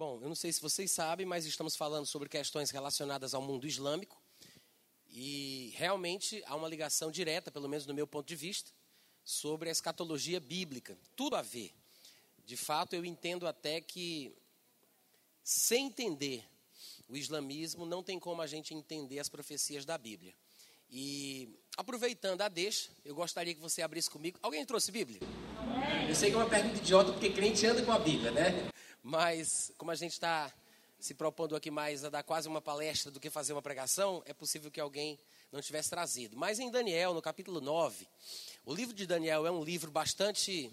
Bom, eu não sei se vocês sabem, mas estamos falando sobre questões relacionadas ao mundo islâmico. E realmente há uma ligação direta, pelo menos no meu ponto de vista, sobre a escatologia bíblica. Tudo a ver. De fato, eu entendo até que, sem entender o islamismo, não tem como a gente entender as profecias da Bíblia. E aproveitando a deixa, eu gostaria que você abrisse comigo. Alguém trouxe Bíblia? Eu sei que é uma pergunta idiota, porque crente anda com a Bíblia, né? Mas, como a gente está se propondo aqui mais a dar quase uma palestra do que fazer uma pregação, é possível que alguém não tivesse trazido. Mas em Daniel, no capítulo 9, o livro de Daniel é um livro bastante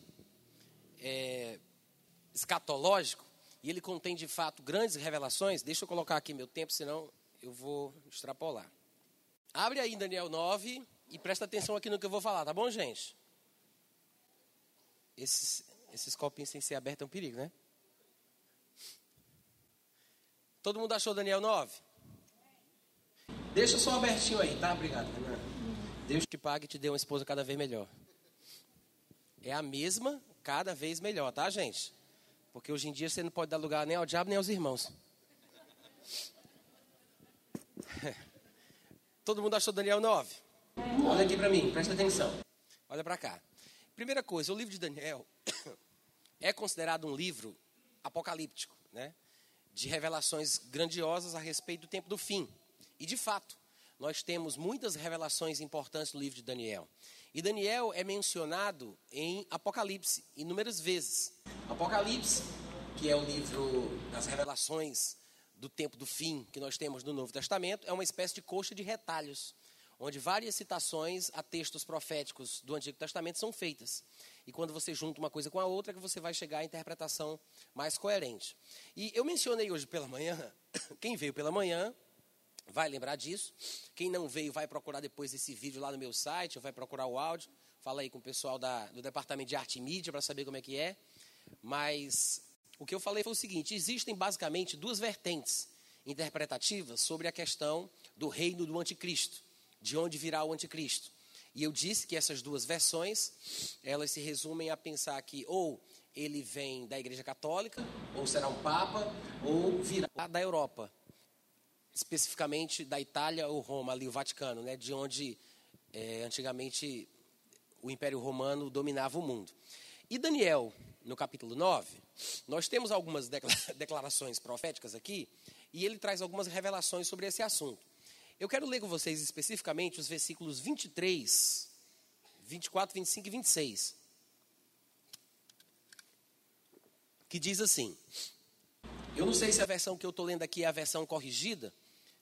é, escatológico, e ele contém de fato grandes revelações. Deixa eu colocar aqui meu tempo, senão eu vou extrapolar. Abre aí Daniel 9 e presta atenção aqui no que eu vou falar, tá bom, gente? Esses, esses copinhos sem ser abertos é um perigo, né? Todo mundo achou Daniel 9? Deixa só abertinho aí, tá? Obrigado, Deus te pague e te dê uma esposa cada vez melhor. É a mesma, cada vez melhor, tá, gente? Porque hoje em dia você não pode dar lugar nem ao diabo nem aos irmãos. Todo mundo achou Daniel 9? Olha aqui para mim, presta atenção. Olha para cá. Primeira coisa, o livro de Daniel é considerado um livro apocalíptico, né? De revelações grandiosas a respeito do tempo do fim. E de fato, nós temos muitas revelações importantes no livro de Daniel. E Daniel é mencionado em Apocalipse inúmeras vezes. Apocalipse, que é o livro das revelações do tempo do fim que nós temos no Novo Testamento, é uma espécie de coxa de retalhos, onde várias citações a textos proféticos do Antigo Testamento são feitas. E quando você junta uma coisa com a outra, é que você vai chegar à interpretação mais coerente. E eu mencionei hoje pela manhã, quem veio pela manhã vai lembrar disso. Quem não veio vai procurar depois esse vídeo lá no meu site, ou vai procurar o áudio. Fala aí com o pessoal da, do Departamento de Arte e Mídia para saber como é que é. Mas o que eu falei foi o seguinte: existem basicamente duas vertentes interpretativas sobre a questão do reino do anticristo, de onde virá o anticristo. E eu disse que essas duas versões, elas se resumem a pensar que ou ele vem da Igreja Católica, ou será um papa, ou virá da Europa, especificamente da Itália ou Roma, ali o Vaticano, né, de onde é, antigamente o Império Romano dominava o mundo. E Daniel, no capítulo 9, nós temos algumas declarações proféticas aqui, e ele traz algumas revelações sobre esse assunto. Eu quero ler com vocês especificamente os versículos 23, 24, 25 e 26. Que diz assim: Eu não sei se a versão que eu estou lendo aqui é a versão corrigida,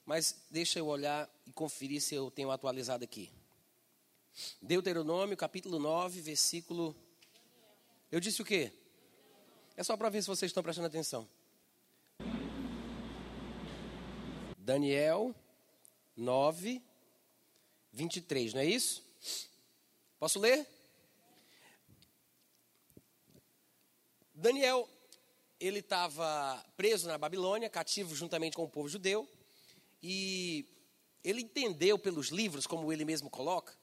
mas deixa eu olhar e conferir se eu tenho atualizado aqui. Deuteronômio, capítulo 9, versículo. Eu disse o quê? É só para ver se vocês estão prestando atenção. Daniel, 9, 23, não é isso? Posso ler? Daniel, ele estava preso na Babilônia, cativo juntamente com o povo judeu, e ele entendeu pelos livros, como ele mesmo coloca.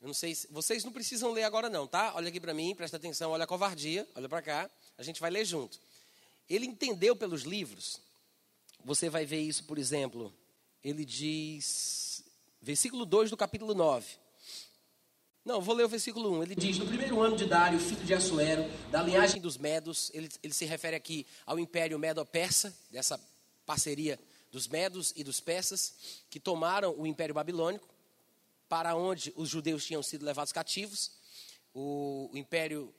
Eu não sei se vocês não precisam ler agora não, tá? Olha aqui para mim, presta atenção, olha a covardia, olha para cá, a gente vai ler junto. Ele entendeu pelos livros. Você vai ver isso, por exemplo, ele diz, versículo 2 do capítulo 9. Não, vou ler o versículo 1. Ele diz: No primeiro ano de Dário, filho de Assuero, da linhagem dos Medos, ele, ele se refere aqui ao império Medo-Persa, dessa parceria dos Medos e dos Persas, que tomaram o império babilônico, para onde os judeus tinham sido levados cativos. O, o império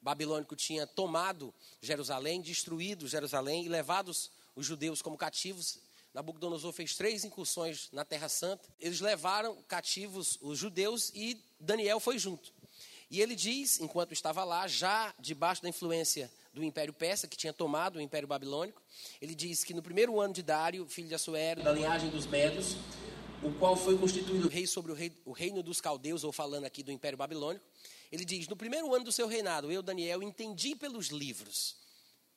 babilônico tinha tomado Jerusalém, destruído Jerusalém e levados os judeus como cativos Nabucodonosor fez três incursões na Terra Santa. Eles levaram cativos os judeus e Daniel foi junto. E ele diz, enquanto estava lá, já debaixo da influência do Império Persa, que tinha tomado o Império Babilônico, ele diz que no primeiro ano de Dário, filho de Assuero, da linhagem dos Medos, o qual foi constituído rei sobre o, rei, o reino dos caldeus, ou falando aqui do Império Babilônico, ele diz: No primeiro ano do seu reinado, eu, Daniel, entendi pelos livros.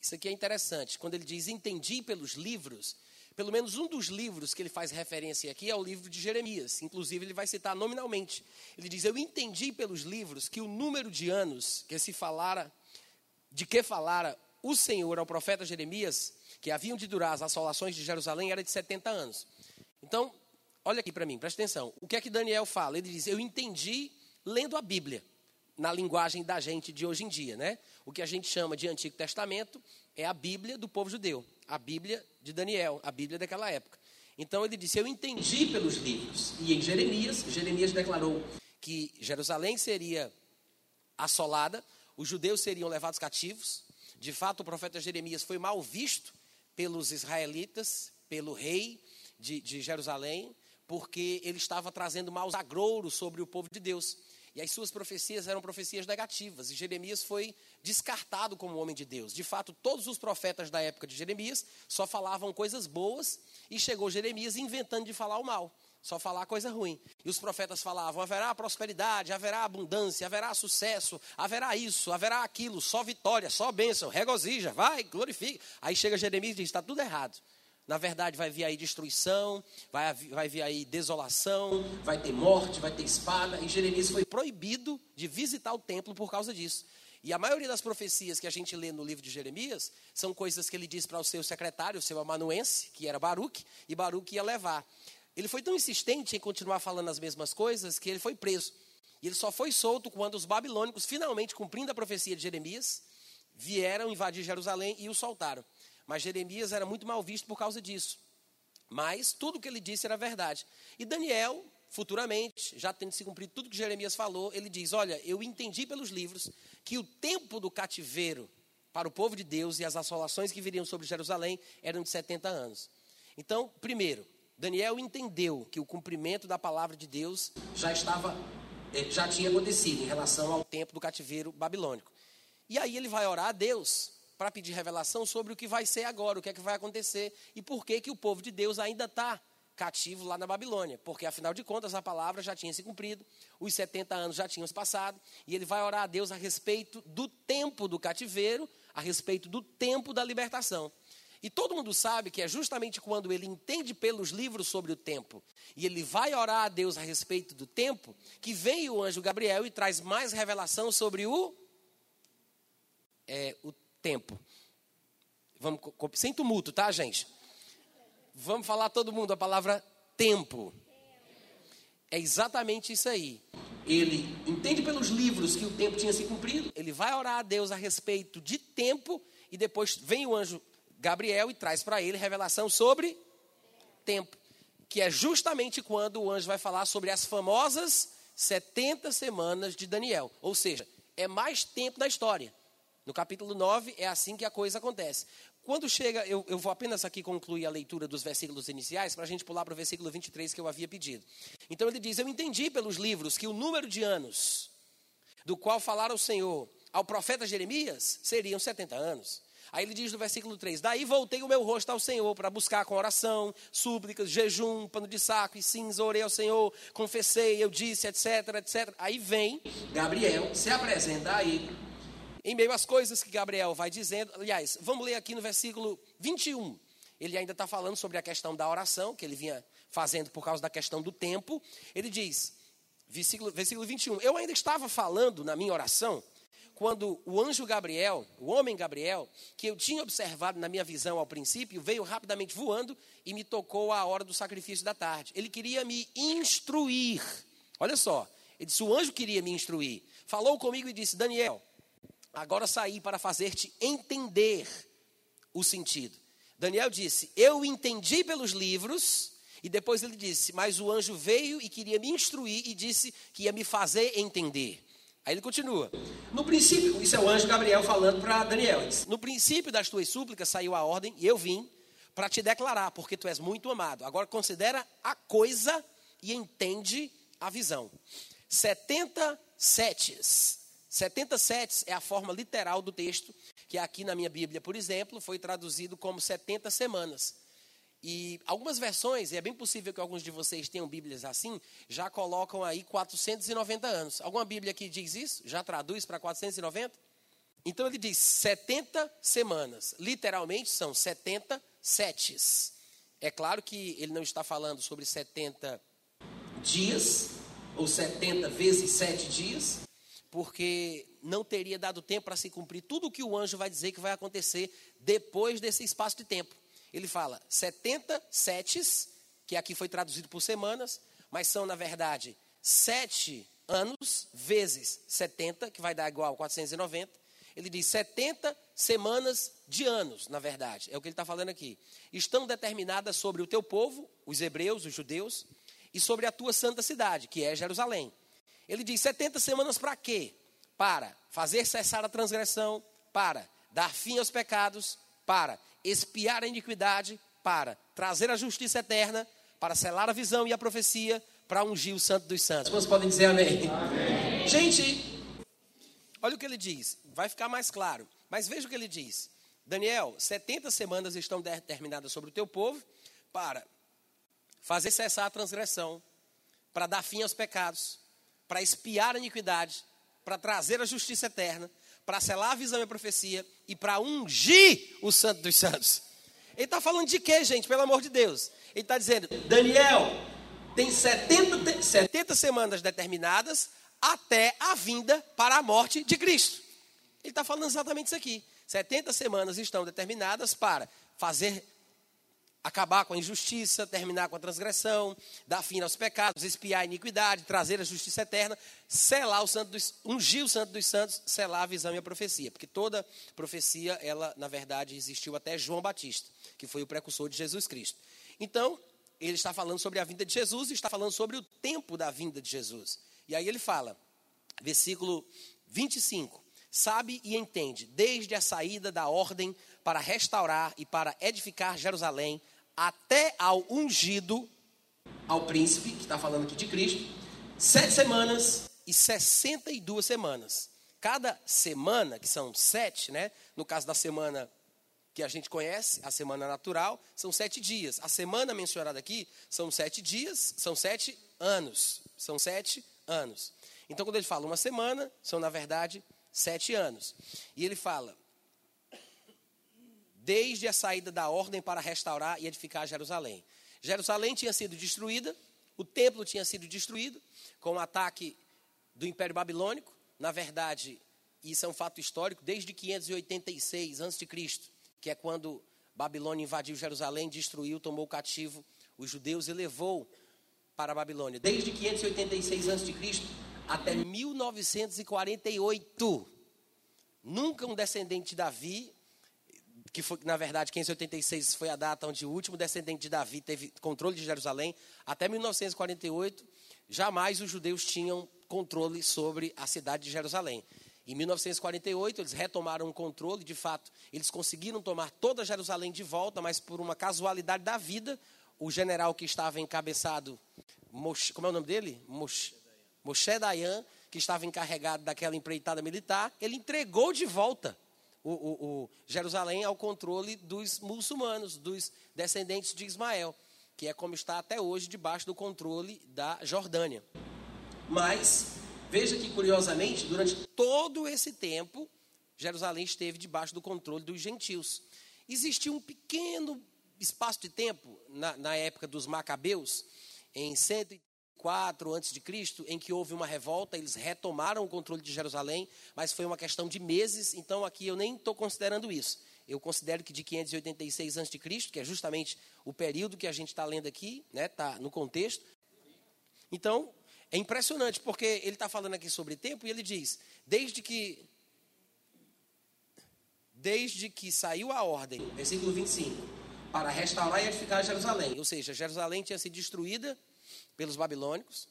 Isso aqui é interessante. Quando ele diz entendi pelos livros, pelo menos um dos livros que ele faz referência aqui é o livro de Jeremias. Inclusive, ele vai citar nominalmente. Ele diz: Eu entendi pelos livros que o número de anos que se falara, de que falara o Senhor ao profeta Jeremias, que haviam de durar as assolações de Jerusalém, era de 70 anos. Então, olha aqui para mim, presta atenção. O que é que Daniel fala? Ele diz: Eu entendi lendo a Bíblia, na linguagem da gente de hoje em dia, né? O que a gente chama de Antigo Testamento é a Bíblia do povo judeu, a Bíblia de Daniel, a Bíblia daquela época. Então ele disse: Eu entendi pelos livros. E em Jeremias, Jeremias declarou que Jerusalém seria assolada, os judeus seriam levados cativos. De fato, o profeta Jeremias foi mal visto pelos israelitas, pelo rei de, de Jerusalém, porque ele estava trazendo maus agrouros sobre o povo de Deus. E as suas profecias eram profecias negativas. E Jeremias foi descartado como homem de Deus. De fato, todos os profetas da época de Jeremias só falavam coisas boas. E chegou Jeremias inventando de falar o mal. Só falar coisa ruim. E os profetas falavam: haverá prosperidade, haverá abundância, haverá sucesso, haverá isso, haverá aquilo, só vitória, só bênção, regozija, vai, glorifica. Aí chega Jeremias e diz: está tudo errado. Na verdade, vai vir aí destruição, vai, vai vir aí desolação, vai ter morte, vai ter espada. E Jeremias foi proibido de visitar o templo por causa disso. E a maioria das profecias que a gente lê no livro de Jeremias são coisas que ele diz para o seu secretário, o seu amanuense, que era Baruque, e Baruque ia levar. Ele foi tão insistente em continuar falando as mesmas coisas que ele foi preso. E ele só foi solto quando os babilônicos, finalmente cumprindo a profecia de Jeremias, vieram invadir Jerusalém e o soltaram. Mas Jeremias era muito mal visto por causa disso. Mas tudo que ele disse era verdade. E Daniel, futuramente, já tendo se cumprido tudo que Jeremias falou, ele diz: Olha, eu entendi pelos livros que o tempo do cativeiro para o povo de Deus e as assolações que viriam sobre Jerusalém eram de 70 anos. Então, primeiro, Daniel entendeu que o cumprimento da palavra de Deus já estava, eh, já tinha acontecido em relação ao tempo do cativeiro babilônico. E aí ele vai orar a Deus para pedir revelação sobre o que vai ser agora, o que é que vai acontecer e por que, que o povo de Deus ainda está cativo lá na Babilônia. Porque, afinal de contas, a palavra já tinha se cumprido, os 70 anos já tinham se passado, e ele vai orar a Deus a respeito do tempo do cativeiro, a respeito do tempo da libertação. E todo mundo sabe que é justamente quando ele entende pelos livros sobre o tempo e ele vai orar a Deus a respeito do tempo, que vem o anjo Gabriel e traz mais revelação sobre o, é, o tempo. Vamos, sem tumulto, tá, gente? Vamos falar todo mundo a palavra tempo. É exatamente isso aí. Ele entende pelos livros que o tempo tinha se cumprido. Ele vai orar a Deus a respeito de tempo e depois vem o anjo Gabriel e traz para ele revelação sobre tempo, que é justamente quando o anjo vai falar sobre as famosas 70 semanas de Daniel. Ou seja, é mais tempo na história. No capítulo 9 é assim que a coisa acontece. Quando chega, eu, eu vou apenas aqui concluir a leitura dos versículos iniciais, para a gente pular para o versículo 23 que eu havia pedido. Então ele diz: Eu entendi pelos livros que o número de anos do qual falara o Senhor ao profeta Jeremias seriam 70 anos. Aí ele diz no versículo 3: Daí voltei o meu rosto ao Senhor para buscar com oração, súplicas, jejum, pano de saco e cinza, orei ao Senhor, confessei, eu disse, etc, etc. Aí vem Gabriel, se apresenta a ele em meio às coisas que Gabriel vai dizendo, aliás, vamos ler aqui no versículo 21. Ele ainda está falando sobre a questão da oração, que ele vinha fazendo por causa da questão do tempo. Ele diz, versículo, versículo 21, eu ainda estava falando na minha oração, quando o anjo Gabriel, o homem Gabriel, que eu tinha observado na minha visão ao princípio, veio rapidamente voando e me tocou a hora do sacrifício da tarde. Ele queria me instruir. Olha só, ele disse: o anjo queria me instruir. Falou comigo e disse: Daniel, Agora saí para fazer-te entender o sentido. Daniel disse: Eu entendi pelos livros. E depois ele disse: Mas o anjo veio e queria me instruir e disse que ia me fazer entender. Aí ele continua. No princípio, isso é o anjo Gabriel falando para Daniel. No princípio das tuas súplicas saiu a ordem e eu vim para te declarar, porque tu és muito amado. Agora considera a coisa e entende a visão. 70 setes 77 é a forma literal do texto, que aqui na minha Bíblia, por exemplo, foi traduzido como 70 semanas. E algumas versões, e é bem possível que alguns de vocês tenham Bíblias assim, já colocam aí 490 anos. Alguma Bíblia que diz isso? Já traduz para 490? Então ele diz 70 semanas. Literalmente são 70 setes. É claro que ele não está falando sobre 70 dias, ou 70 vezes 7 dias, porque não teria dado tempo para se cumprir tudo o que o anjo vai dizer que vai acontecer depois desse espaço de tempo. Ele fala 70 setes, que aqui foi traduzido por semanas, mas são, na verdade, sete anos vezes 70, que vai dar igual a 490. Ele diz 70 semanas de anos, na verdade, é o que ele está falando aqui. Estão determinadas sobre o teu povo, os hebreus, os judeus, e sobre a tua santa cidade, que é Jerusalém. Ele diz 70 semanas para quê? Para fazer cessar a transgressão, para dar fim aos pecados, para espiar a iniquidade, para trazer a justiça eterna, para selar a visão e a profecia, para ungir o santo dos santos. Vocês podem dizer amém? amém? Gente, olha o que ele diz, vai ficar mais claro. Mas veja o que ele diz. Daniel, 70 semanas estão determinadas sobre o teu povo para fazer cessar a transgressão, para dar fim aos pecados, para espiar a iniquidade, para trazer a justiça eterna, para selar a visão e a profecia e para ungir o santo dos santos. Ele está falando de quê, gente? Pelo amor de Deus. Ele está dizendo, Daniel, tem 70, 70 semanas determinadas até a vinda para a morte de Cristo. Ele está falando exatamente isso aqui. 70 semanas estão determinadas para fazer acabar com a injustiça, terminar com a transgressão, dar fim aos pecados, espiar a iniquidade, trazer a justiça eterna, selar o santo dos, ungir o santo dos santos, selar a visão e a profecia, porque toda profecia, ela na verdade existiu até João Batista, que foi o precursor de Jesus Cristo. Então, ele está falando sobre a vinda de Jesus e está falando sobre o tempo da vinda de Jesus. E aí ele fala, versículo 25: Sabe e entende, desde a saída da ordem para restaurar e para edificar Jerusalém, até ao ungido, ao príncipe, que está falando aqui de Cristo, sete semanas e sessenta e duas semanas. Cada semana, que são sete, né? No caso da semana que a gente conhece, a semana natural, são sete dias. A semana mencionada aqui são sete dias, são sete anos. São sete anos. Então, quando ele fala uma semana, são, na verdade, sete anos. E ele fala, desde a saída da ordem para restaurar e edificar Jerusalém. Jerusalém tinha sido destruída, o templo tinha sido destruído com o ataque do Império Babilônico. Na verdade, isso é um fato histórico, desde 586 a.C., que é quando Babilônia invadiu Jerusalém, destruiu, tomou cativo os judeus e levou para a Babilônia. Desde 586 a.C. até 1948. Nunca um descendente de Davi que foi, na verdade, 586 foi a data onde o último descendente de Davi teve controle de Jerusalém, até 1948, jamais os judeus tinham controle sobre a cidade de Jerusalém. Em 1948, eles retomaram o controle, de fato, eles conseguiram tomar toda Jerusalém de volta, mas por uma casualidade da vida, o general que estava encabeçado, como é o nome dele? Moshe, Moshe Dayan, que estava encarregado daquela empreitada militar, ele entregou de volta o, o, o Jerusalém ao controle dos muçulmanos, dos descendentes de Ismael, que é como está até hoje debaixo do controle da Jordânia. Mas veja que curiosamente, durante todo esse tempo, Jerusalém esteve debaixo do controle dos gentios. Existiu um pequeno espaço de tempo na, na época dos Macabeus, em 100 4 a.C., em que houve uma revolta, eles retomaram o controle de Jerusalém, mas foi uma questão de meses, então aqui eu nem estou considerando isso. Eu considero que de 586 a.C., que é justamente o período que a gente está lendo aqui, né, tá no contexto. Então, é impressionante, porque ele está falando aqui sobre tempo e ele diz: desde que. Desde que saiu a ordem, versículo 25, para restaurar e edificar Jerusalém. Ou seja, Jerusalém tinha sido destruída pelos babilônicos.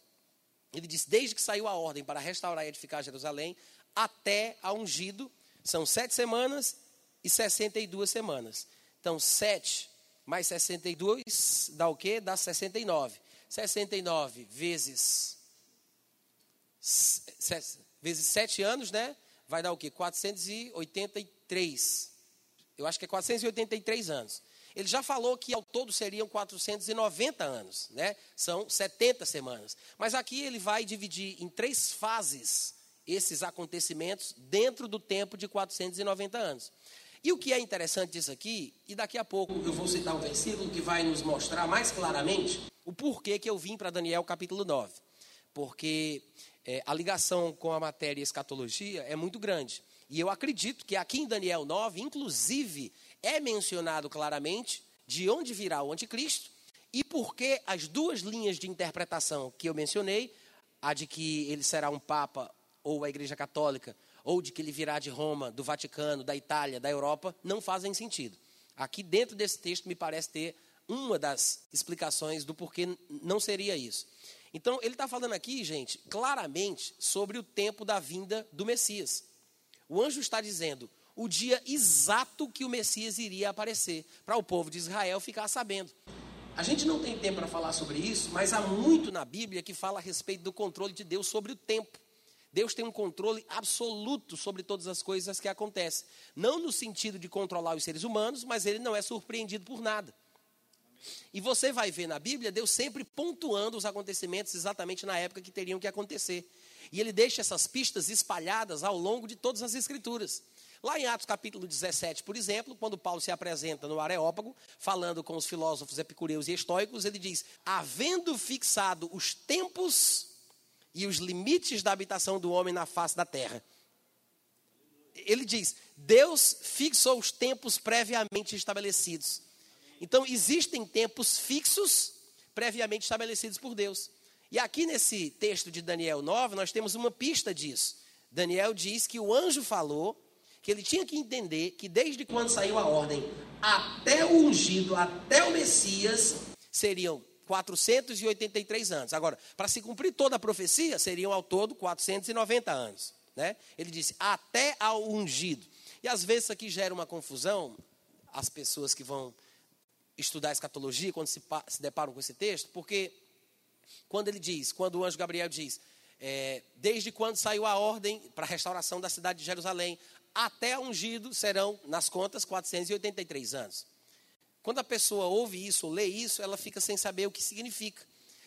Ele diz: desde que saiu a ordem para restaurar e edificar Jerusalém, até a ungido, são sete semanas e sessenta e duas semanas. Então, sete mais sessenta e dois dá o quê? Dá sessenta e nove. Sessenta e nove vezes, vezes sete anos, né? Vai dar o quê? 483. Eu acho que é 483 anos. Ele já falou que ao todo seriam 490 anos, né? São 70 semanas. Mas aqui ele vai dividir em três fases esses acontecimentos dentro do tempo de 490 anos. E o que é interessante disso aqui, e daqui a pouco eu vou citar um versículo que vai nos mostrar mais claramente o porquê que eu vim para Daniel capítulo 9. Porque é, a ligação com a matéria escatologia é muito grande. E eu acredito que aqui em Daniel 9, inclusive, é mencionado claramente de onde virá o anticristo e por que as duas linhas de interpretação que eu mencionei, a de que ele será um papa ou a igreja católica, ou de que ele virá de Roma, do Vaticano, da Itália, da Europa, não fazem sentido. Aqui dentro desse texto me parece ter uma das explicações do porquê não seria isso. Então, ele está falando aqui, gente, claramente sobre o tempo da vinda do Messias. O anjo está dizendo o dia exato que o Messias iria aparecer, para o povo de Israel ficar sabendo. A gente não tem tempo para falar sobre isso, mas há muito na Bíblia que fala a respeito do controle de Deus sobre o tempo. Deus tem um controle absoluto sobre todas as coisas que acontecem. Não no sentido de controlar os seres humanos, mas ele não é surpreendido por nada. E você vai ver na Bíblia Deus sempre pontuando os acontecimentos exatamente na época que teriam que acontecer. E ele deixa essas pistas espalhadas ao longo de todas as Escrituras. Lá em Atos capítulo 17, por exemplo, quando Paulo se apresenta no Areópago, falando com os filósofos epicureus e estoicos, ele diz: Havendo fixado os tempos e os limites da habitação do homem na face da terra. Ele diz: Deus fixou os tempos previamente estabelecidos. Então, existem tempos fixos previamente estabelecidos por Deus. E aqui nesse texto de Daniel 9, nós temos uma pista disso. Daniel diz que o anjo falou que ele tinha que entender que desde quando saiu a ordem até o ungido, até o Messias, seriam 483 anos. Agora, para se cumprir toda a profecia, seriam ao todo 490 anos. Né? Ele disse, até ao ungido. E às vezes isso aqui gera uma confusão, as pessoas que vão estudar escatologia, quando se, se deparam com esse texto, porque quando ele diz, quando o anjo Gabriel diz, é, desde quando saiu a ordem para a restauração da cidade de Jerusalém, até ungido serão, nas contas, 483 anos. Quando a pessoa ouve isso, lê isso, ela fica sem saber o que significa.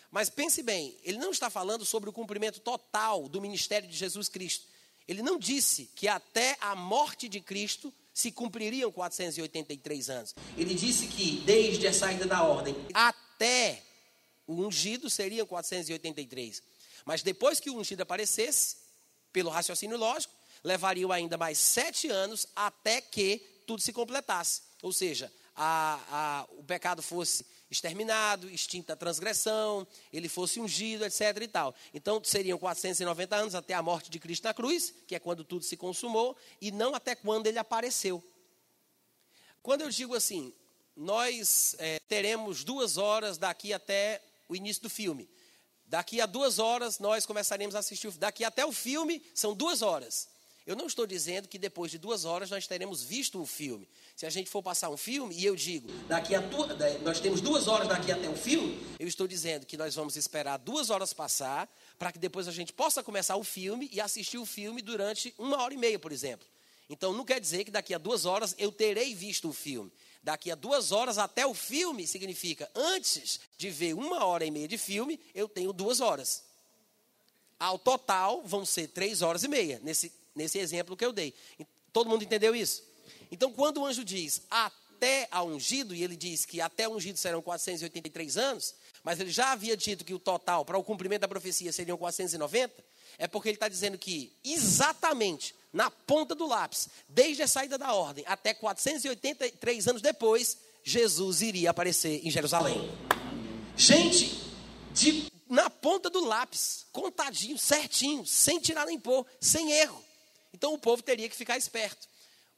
Mas pense bem, ele não está falando sobre o cumprimento total do ministério de Jesus Cristo. Ele não disse que até a morte de Cristo se cumpririam 483 anos. Ele disse que desde a saída da ordem até o ungido seriam 483. Mas depois que o ungido aparecesse, pelo raciocínio lógico, levariam ainda mais sete anos até que tudo se completasse. Ou seja, a, a, o pecado fosse exterminado, extinta a transgressão, ele fosse ungido, etc. e tal. Então seriam 490 anos até a morte de Cristo na cruz, que é quando tudo se consumou, e não até quando ele apareceu. Quando eu digo assim, nós é, teremos duas horas daqui até o início do filme. Daqui a duas horas nós começaremos a assistir. Daqui até o filme são duas horas. Eu não estou dizendo que depois de duas horas nós teremos visto o filme. Se a gente for passar um filme e eu digo, daqui a tu, nós temos duas horas daqui até o filme, eu estou dizendo que nós vamos esperar duas horas passar para que depois a gente possa começar o filme e assistir o filme durante uma hora e meia, por exemplo. Então não quer dizer que daqui a duas horas eu terei visto o filme. Daqui a duas horas até o filme significa antes de ver uma hora e meia de filme, eu tenho duas horas. Ao total vão ser três horas e meia nesse nesse exemplo que eu dei. Todo mundo entendeu isso? Então, quando o anjo diz até a ungido, e ele diz que até ungido serão 483 anos, mas ele já havia dito que o total para o cumprimento da profecia seriam 490, é porque ele está dizendo que exatamente na ponta do lápis, desde a saída da ordem até 483 anos depois, Jesus iria aparecer em Jerusalém. Gente, de, na ponta do lápis, contadinho, certinho, sem tirar nem pôr, sem erro. Então o povo teria que ficar esperto.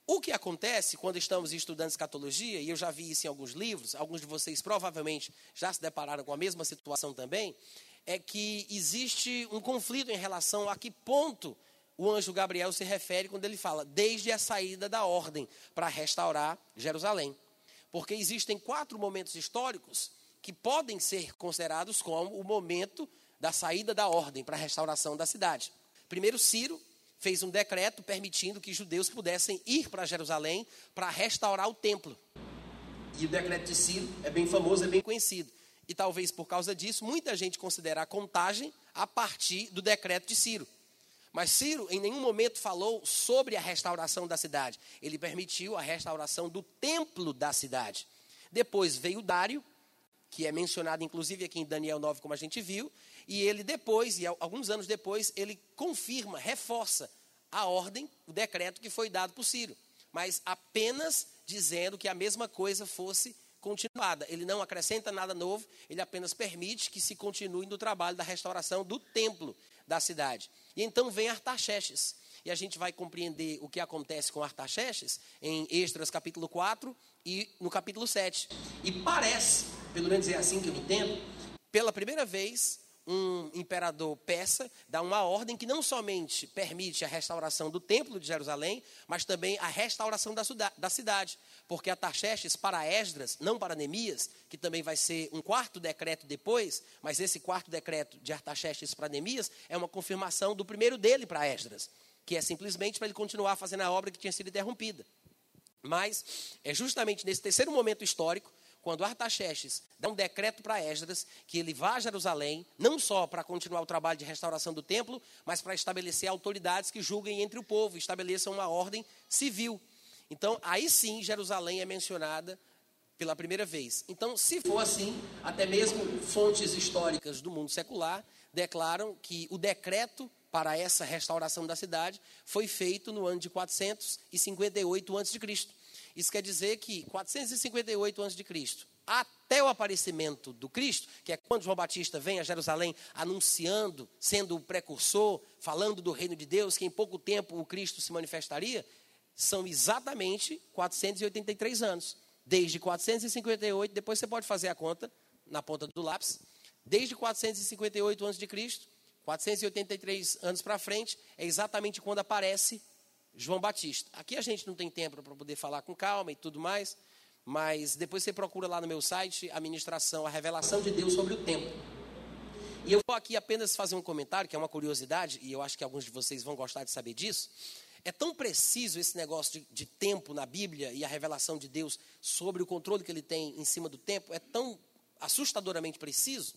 O que acontece quando estamos estudando escatologia, e eu já vi isso em alguns livros, alguns de vocês provavelmente já se depararam com a mesma situação também, é que existe um conflito em relação a que ponto o anjo Gabriel se refere quando ele fala desde a saída da ordem para restaurar Jerusalém. Porque existem quatro momentos históricos que podem ser considerados como o momento da saída da ordem para a restauração da cidade. Primeiro, Ciro, fez um decreto permitindo que judeus pudessem ir para Jerusalém para restaurar o templo. E o decreto de Ciro é bem famoso, é bem conhecido. E talvez por causa disso, muita gente considera a contagem a partir do decreto de Ciro. Mas Ciro em nenhum momento falou sobre a restauração da cidade. Ele permitiu a restauração do templo da cidade. Depois veio Dário, que é mencionado inclusive aqui em Daniel 9, como a gente viu, e ele depois, e alguns anos depois, ele confirma, reforça a ordem, o decreto que foi dado por Ciro, mas apenas dizendo que a mesma coisa fosse continuada. Ele não acrescenta nada novo, ele apenas permite que se continue no trabalho da restauração do templo da cidade. E então vem Artaxerxes. E a gente vai compreender o que acontece com Artaxerxes em Extras capítulo 4 e no capítulo 7. E parece, pelo menos é assim que eu entendo, pela primeira vez um imperador persa dá uma ordem que não somente permite a restauração do templo de Jerusalém, mas também a restauração da, da cidade. Porque Artaxerxes, para Esdras, não para Neemias, que também vai ser um quarto decreto depois, mas esse quarto decreto de Artaxerxes para Neemias é uma confirmação do primeiro dele para Esdras, que é simplesmente para ele continuar fazendo a obra que tinha sido interrompida. Mas é justamente nesse terceiro momento histórico quando Artaxerxes dá um decreto para Esdras que ele vá a Jerusalém, não só para continuar o trabalho de restauração do templo, mas para estabelecer autoridades que julguem entre o povo, estabeleçam uma ordem civil. Então, aí sim, Jerusalém é mencionada pela primeira vez. Então, se for assim, até mesmo fontes históricas do mundo secular declaram que o decreto para essa restauração da cidade foi feito no ano de 458 a.C. Isso quer dizer que 458 a.C., até o aparecimento do Cristo, que é quando João Batista vem a Jerusalém anunciando, sendo o precursor, falando do reino de Deus, que em pouco tempo o Cristo se manifestaria, são exatamente 483 anos. Desde 458, depois você pode fazer a conta na ponta do lápis, desde 458 a.C., 483 anos para frente, é exatamente quando aparece João Batista. Aqui a gente não tem tempo para poder falar com calma e tudo mais, mas depois você procura lá no meu site a ministração, a revelação de Deus sobre o tempo. E eu vou aqui apenas fazer um comentário, que é uma curiosidade, e eu acho que alguns de vocês vão gostar de saber disso. É tão preciso esse negócio de, de tempo na Bíblia e a revelação de Deus sobre o controle que ele tem em cima do tempo, é tão assustadoramente preciso,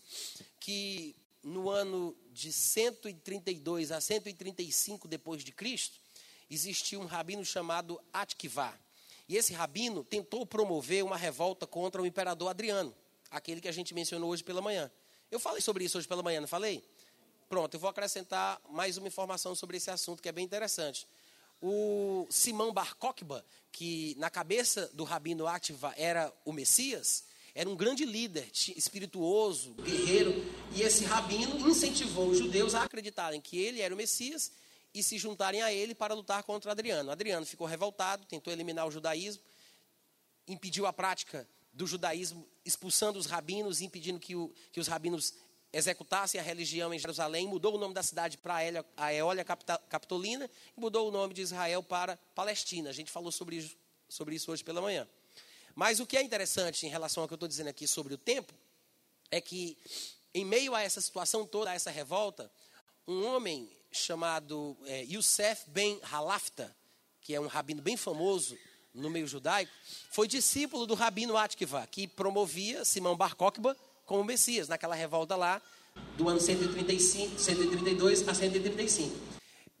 que no ano de 132 a 135 depois de Cristo, existia um rabino chamado Atkivá. E esse rabino tentou promover uma revolta contra o imperador Adriano, aquele que a gente mencionou hoje pela manhã. Eu falei sobre isso hoje pela manhã, não falei? Pronto, eu vou acrescentar mais uma informação sobre esse assunto que é bem interessante. O Simão Bar Kokhba, que na cabeça do rabino Ativa era o Messias, era um grande líder espirituoso, guerreiro, e esse rabino incentivou os judeus a acreditarem que ele era o Messias e se juntarem a ele para lutar contra Adriano. Adriano ficou revoltado, tentou eliminar o judaísmo, impediu a prática do judaísmo, expulsando os rabinos, impedindo que, o, que os rabinos executassem a religião em Jerusalém, mudou o nome da cidade para a Eólia Capitolina e mudou o nome de Israel para Palestina. A gente falou sobre isso, sobre isso hoje pela manhã. Mas o que é interessante em relação ao que eu estou dizendo aqui sobre o tempo, é que, em meio a essa situação toda, a essa revolta, um homem chamado é, Youssef ben Halafta, que é um rabino bem famoso no meio judaico, foi discípulo do rabino Atkiva, que promovia Simão Bar Kokhba como Messias, naquela revolta lá do ano 135, 132 a 135.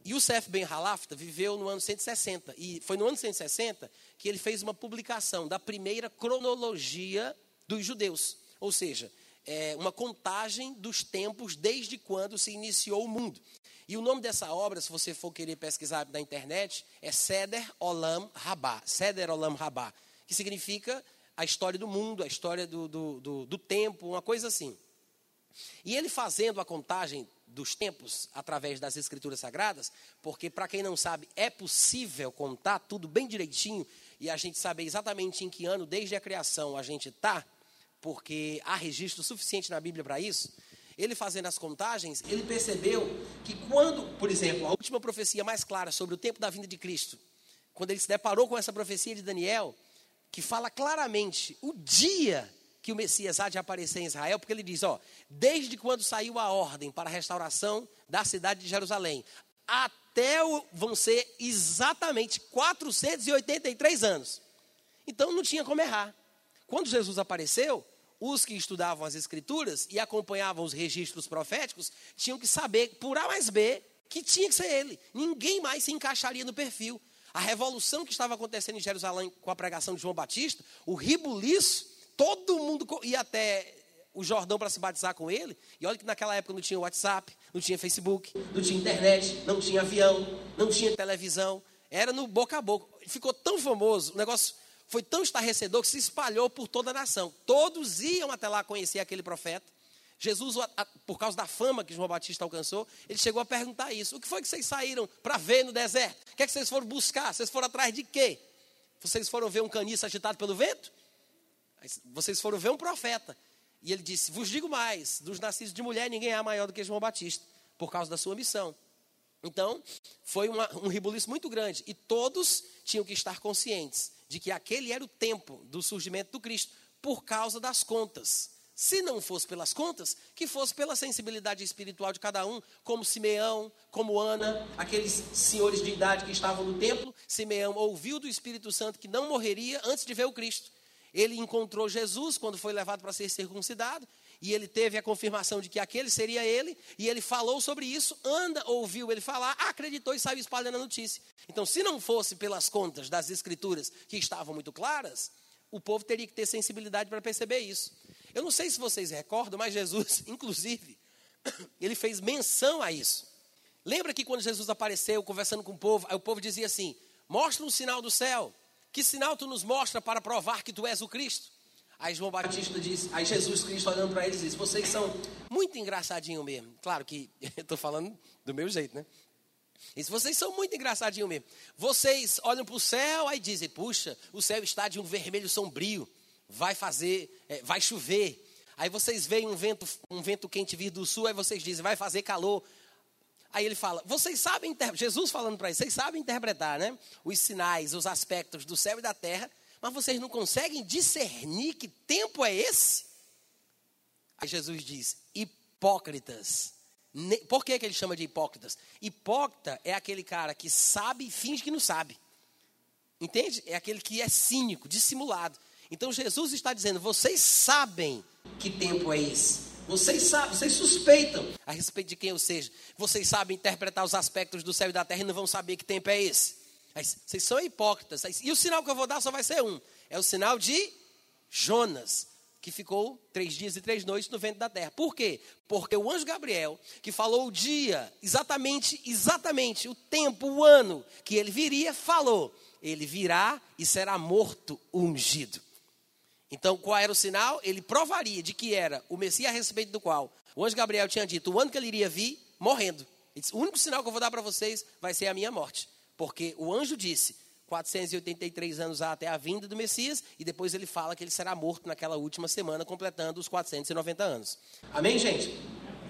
Youssef ben Halafta viveu no ano 160, e foi no ano 160 que ele fez uma publicação da primeira cronologia dos judeus, ou seja, é, uma contagem dos tempos desde quando se iniciou o mundo. E o nome dessa obra, se você for querer pesquisar na internet, é Seder Olam Rabá. Seder Olam Rabá, que significa a história do mundo, a história do, do, do, do tempo, uma coisa assim. E ele fazendo a contagem dos tempos através das escrituras sagradas, porque para quem não sabe, é possível contar tudo bem direitinho e a gente saber exatamente em que ano desde a criação a gente está, porque há registro suficiente na Bíblia para isso ele fazendo as contagens, ele percebeu que quando, por exemplo, a última profecia mais clara sobre o tempo da vinda de Cristo, quando ele se deparou com essa profecia de Daniel, que fala claramente o dia que o Messias há de aparecer em Israel, porque ele diz, ó, desde quando saiu a ordem para a restauração da cidade de Jerusalém, até o, vão ser exatamente 483 anos. Então não tinha como errar. Quando Jesus apareceu, os que estudavam as escrituras e acompanhavam os registros proféticos tinham que saber, por A mais B, que tinha que ser ele. Ninguém mais se encaixaria no perfil. A revolução que estava acontecendo em Jerusalém com a pregação de João Batista, o ribuliço, todo mundo ia até o Jordão para se batizar com ele. E olha que naquela época não tinha WhatsApp, não tinha Facebook, não tinha internet, não tinha avião, não tinha televisão. Era no boca a boca. Ficou tão famoso, o negócio foi tão estarrecedor que se espalhou por toda a nação. Todos iam até lá conhecer aquele profeta. Jesus, por causa da fama que João Batista alcançou, ele chegou a perguntar isso. O que foi que vocês saíram para ver no deserto? O que é que vocês foram buscar? Vocês foram atrás de quê? Vocês foram ver um caniço agitado pelo vento? Vocês foram ver um profeta. E ele disse: Vos digo mais: dos nascidos de mulher, ninguém é maior do que João Batista, por causa da sua missão. Então, foi uma, um ribuliço muito grande. E todos tinham que estar conscientes de que aquele era o tempo do surgimento do Cristo, por causa das contas. Se não fosse pelas contas, que fosse pela sensibilidade espiritual de cada um, como Simeão, como Ana, aqueles senhores de idade que estavam no templo. Simeão ouviu do Espírito Santo que não morreria antes de ver o Cristo. Ele encontrou Jesus quando foi levado para ser circuncidado, e ele teve a confirmação de que aquele seria ele, e ele falou sobre isso. Ana ouviu ele falar, acreditou e saiu espalhando a notícia. Então, se não fosse pelas contas das Escrituras, que estavam muito claras, o povo teria que ter sensibilidade para perceber isso. Eu não sei se vocês recordam, mas Jesus, inclusive, ele fez menção a isso. Lembra que quando Jesus apareceu conversando com o povo, o povo dizia assim: Mostra um sinal do céu. Que sinal tu nos mostra para provar que tu és o Cristo? Aí João Batista disse, aí Jesus Cristo olhando para eles disse: Vocês são muito engraçadinho mesmo. Claro que eu estou falando do meu jeito, né? Disse, vocês são muito engraçadinho mesmo. Vocês olham para o céu, aí dizem: Puxa, o céu está de um vermelho sombrio. Vai fazer, é, vai chover. Aí vocês veem um vento, um vento quente vir do sul, aí vocês dizem: Vai fazer calor. Aí ele fala, vocês sabem, Jesus falando para eles, vocês sabem interpretar, né? Os sinais, os aspectos do céu e da terra, mas vocês não conseguem discernir que tempo é esse? Aí Jesus diz, hipócritas. Por que, que ele chama de hipócritas? Hipócrita é aquele cara que sabe e finge que não sabe. Entende? É aquele que é cínico, dissimulado. Então Jesus está dizendo, vocês sabem que tempo é esse. Vocês sabem, vocês suspeitam a respeito de quem eu seja. Vocês sabem interpretar os aspectos do céu e da terra e não vão saber que tempo é esse. Vocês são hipócritas. E o sinal que eu vou dar só vai ser um: é o sinal de Jonas, que ficou três dias e três noites no vento da terra. Por quê? Porque o anjo Gabriel, que falou o dia, exatamente, exatamente, o tempo, o ano que ele viria, falou: ele virá e será morto ungido. Então, qual era o sinal? Ele provaria de que era o Messias a respeito do qual o anjo Gabriel tinha dito o ano que ele iria vir, morrendo. Disse, o único sinal que eu vou dar para vocês vai ser a minha morte. Porque o anjo disse, 483 anos até a vinda do Messias, e depois ele fala que ele será morto naquela última semana, completando os 490 anos. Amém, gente?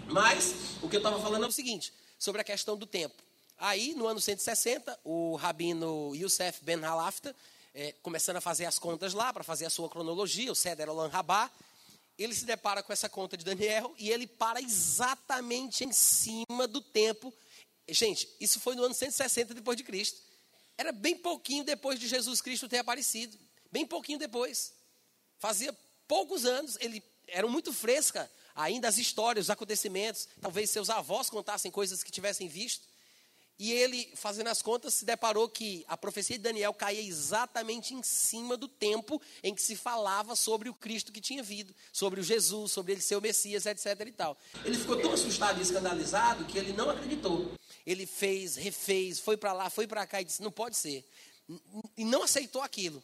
Mas, o que eu estava falando é o seguinte, sobre a questão do tempo. Aí, no ano 160, o rabino Youssef Ben Halafta, é, começando a fazer as contas lá, para fazer a sua cronologia, o Seder Olam Rabá, ele se depara com essa conta de Daniel e ele para exatamente em cima do tempo. Gente, isso foi no ano 160 depois de Cristo. Era bem pouquinho depois de Jesus Cristo ter aparecido. Bem pouquinho depois. Fazia poucos anos, ele eram muito fresca ainda as histórias, os acontecimentos. Talvez seus avós contassem coisas que tivessem visto. E ele, fazendo as contas, se deparou que a profecia de Daniel caía exatamente em cima do tempo em que se falava sobre o Cristo que tinha vindo, sobre o Jesus, sobre ele ser o Messias, etc. e tal. Ele ficou tão assustado e escandalizado que ele não acreditou. Ele fez, refez, foi para lá, foi para cá e disse: não pode ser. E não aceitou aquilo.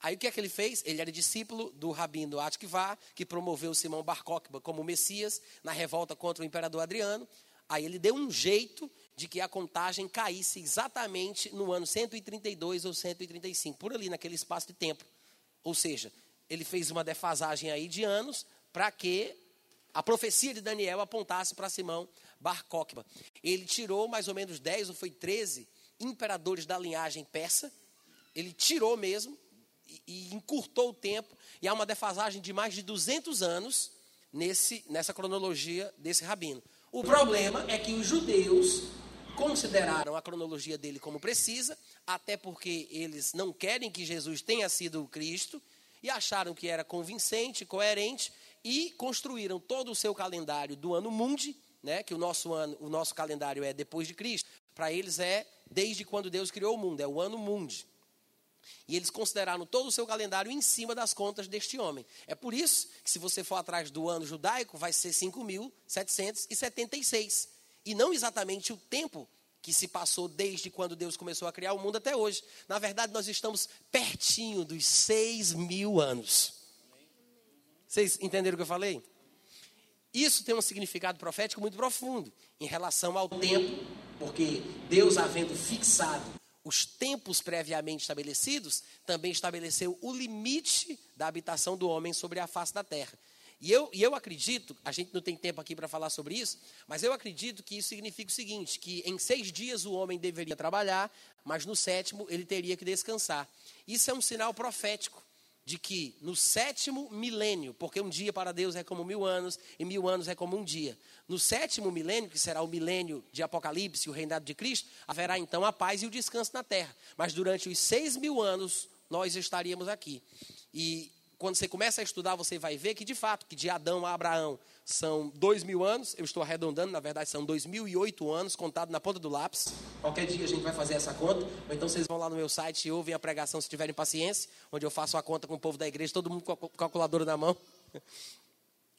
Aí o que é que ele fez? Ele era discípulo do rabino Atkivá, que promoveu Simão Bar Kokhba como Messias na revolta contra o imperador Adriano. Aí ele deu um jeito de que a contagem caísse exatamente no ano 132 ou 135, por ali naquele espaço de tempo. Ou seja, ele fez uma defasagem aí de anos para que a profecia de Daniel apontasse para Simão Bar Kokhba. Ele tirou mais ou menos 10 ou foi 13 imperadores da linhagem persa. Ele tirou mesmo e, e encurtou o tempo e há uma defasagem de mais de 200 anos nesse nessa cronologia desse rabino. O problema é que os judeus consideraram a cronologia dele como precisa, até porque eles não querem que Jesus tenha sido o Cristo, e acharam que era convincente, coerente, e construíram todo o seu calendário do ano mundi, né, que o nosso, ano, o nosso calendário é depois de Cristo. Para eles é desde quando Deus criou o mundo, é o ano mundi. E eles consideraram todo o seu calendário em cima das contas deste homem. É por isso que, se você for atrás do ano judaico, vai ser 5.776. E não exatamente o tempo que se passou desde quando Deus começou a criar o mundo até hoje. Na verdade, nós estamos pertinho dos 6 mil anos. Vocês entenderam o que eu falei? Isso tem um significado profético muito profundo em relação ao tempo, porque Deus, havendo fixado os tempos previamente estabelecidos, também estabeleceu o limite da habitação do homem sobre a face da terra. E eu, e eu acredito, a gente não tem tempo aqui para falar sobre isso, mas eu acredito que isso significa o seguinte: que em seis dias o homem deveria trabalhar, mas no sétimo ele teria que descansar. Isso é um sinal profético de que no sétimo milênio, porque um dia para Deus é como mil anos, e mil anos é como um dia. No sétimo milênio, que será o milênio de Apocalipse, o reinado de Cristo, haverá então a paz e o descanso na terra. Mas durante os seis mil anos, nós estaríamos aqui. E quando você começa a estudar, você vai ver que, de fato, que de Adão a Abraão são dois mil anos, eu estou arredondando, na verdade são dois mil e oito anos, contado na ponta do lápis. Qualquer dia a gente vai fazer essa conta, ou então vocês vão lá no meu site e ouvem a pregação se tiverem paciência, onde eu faço a conta com o povo da igreja, todo mundo com a calculadora na mão.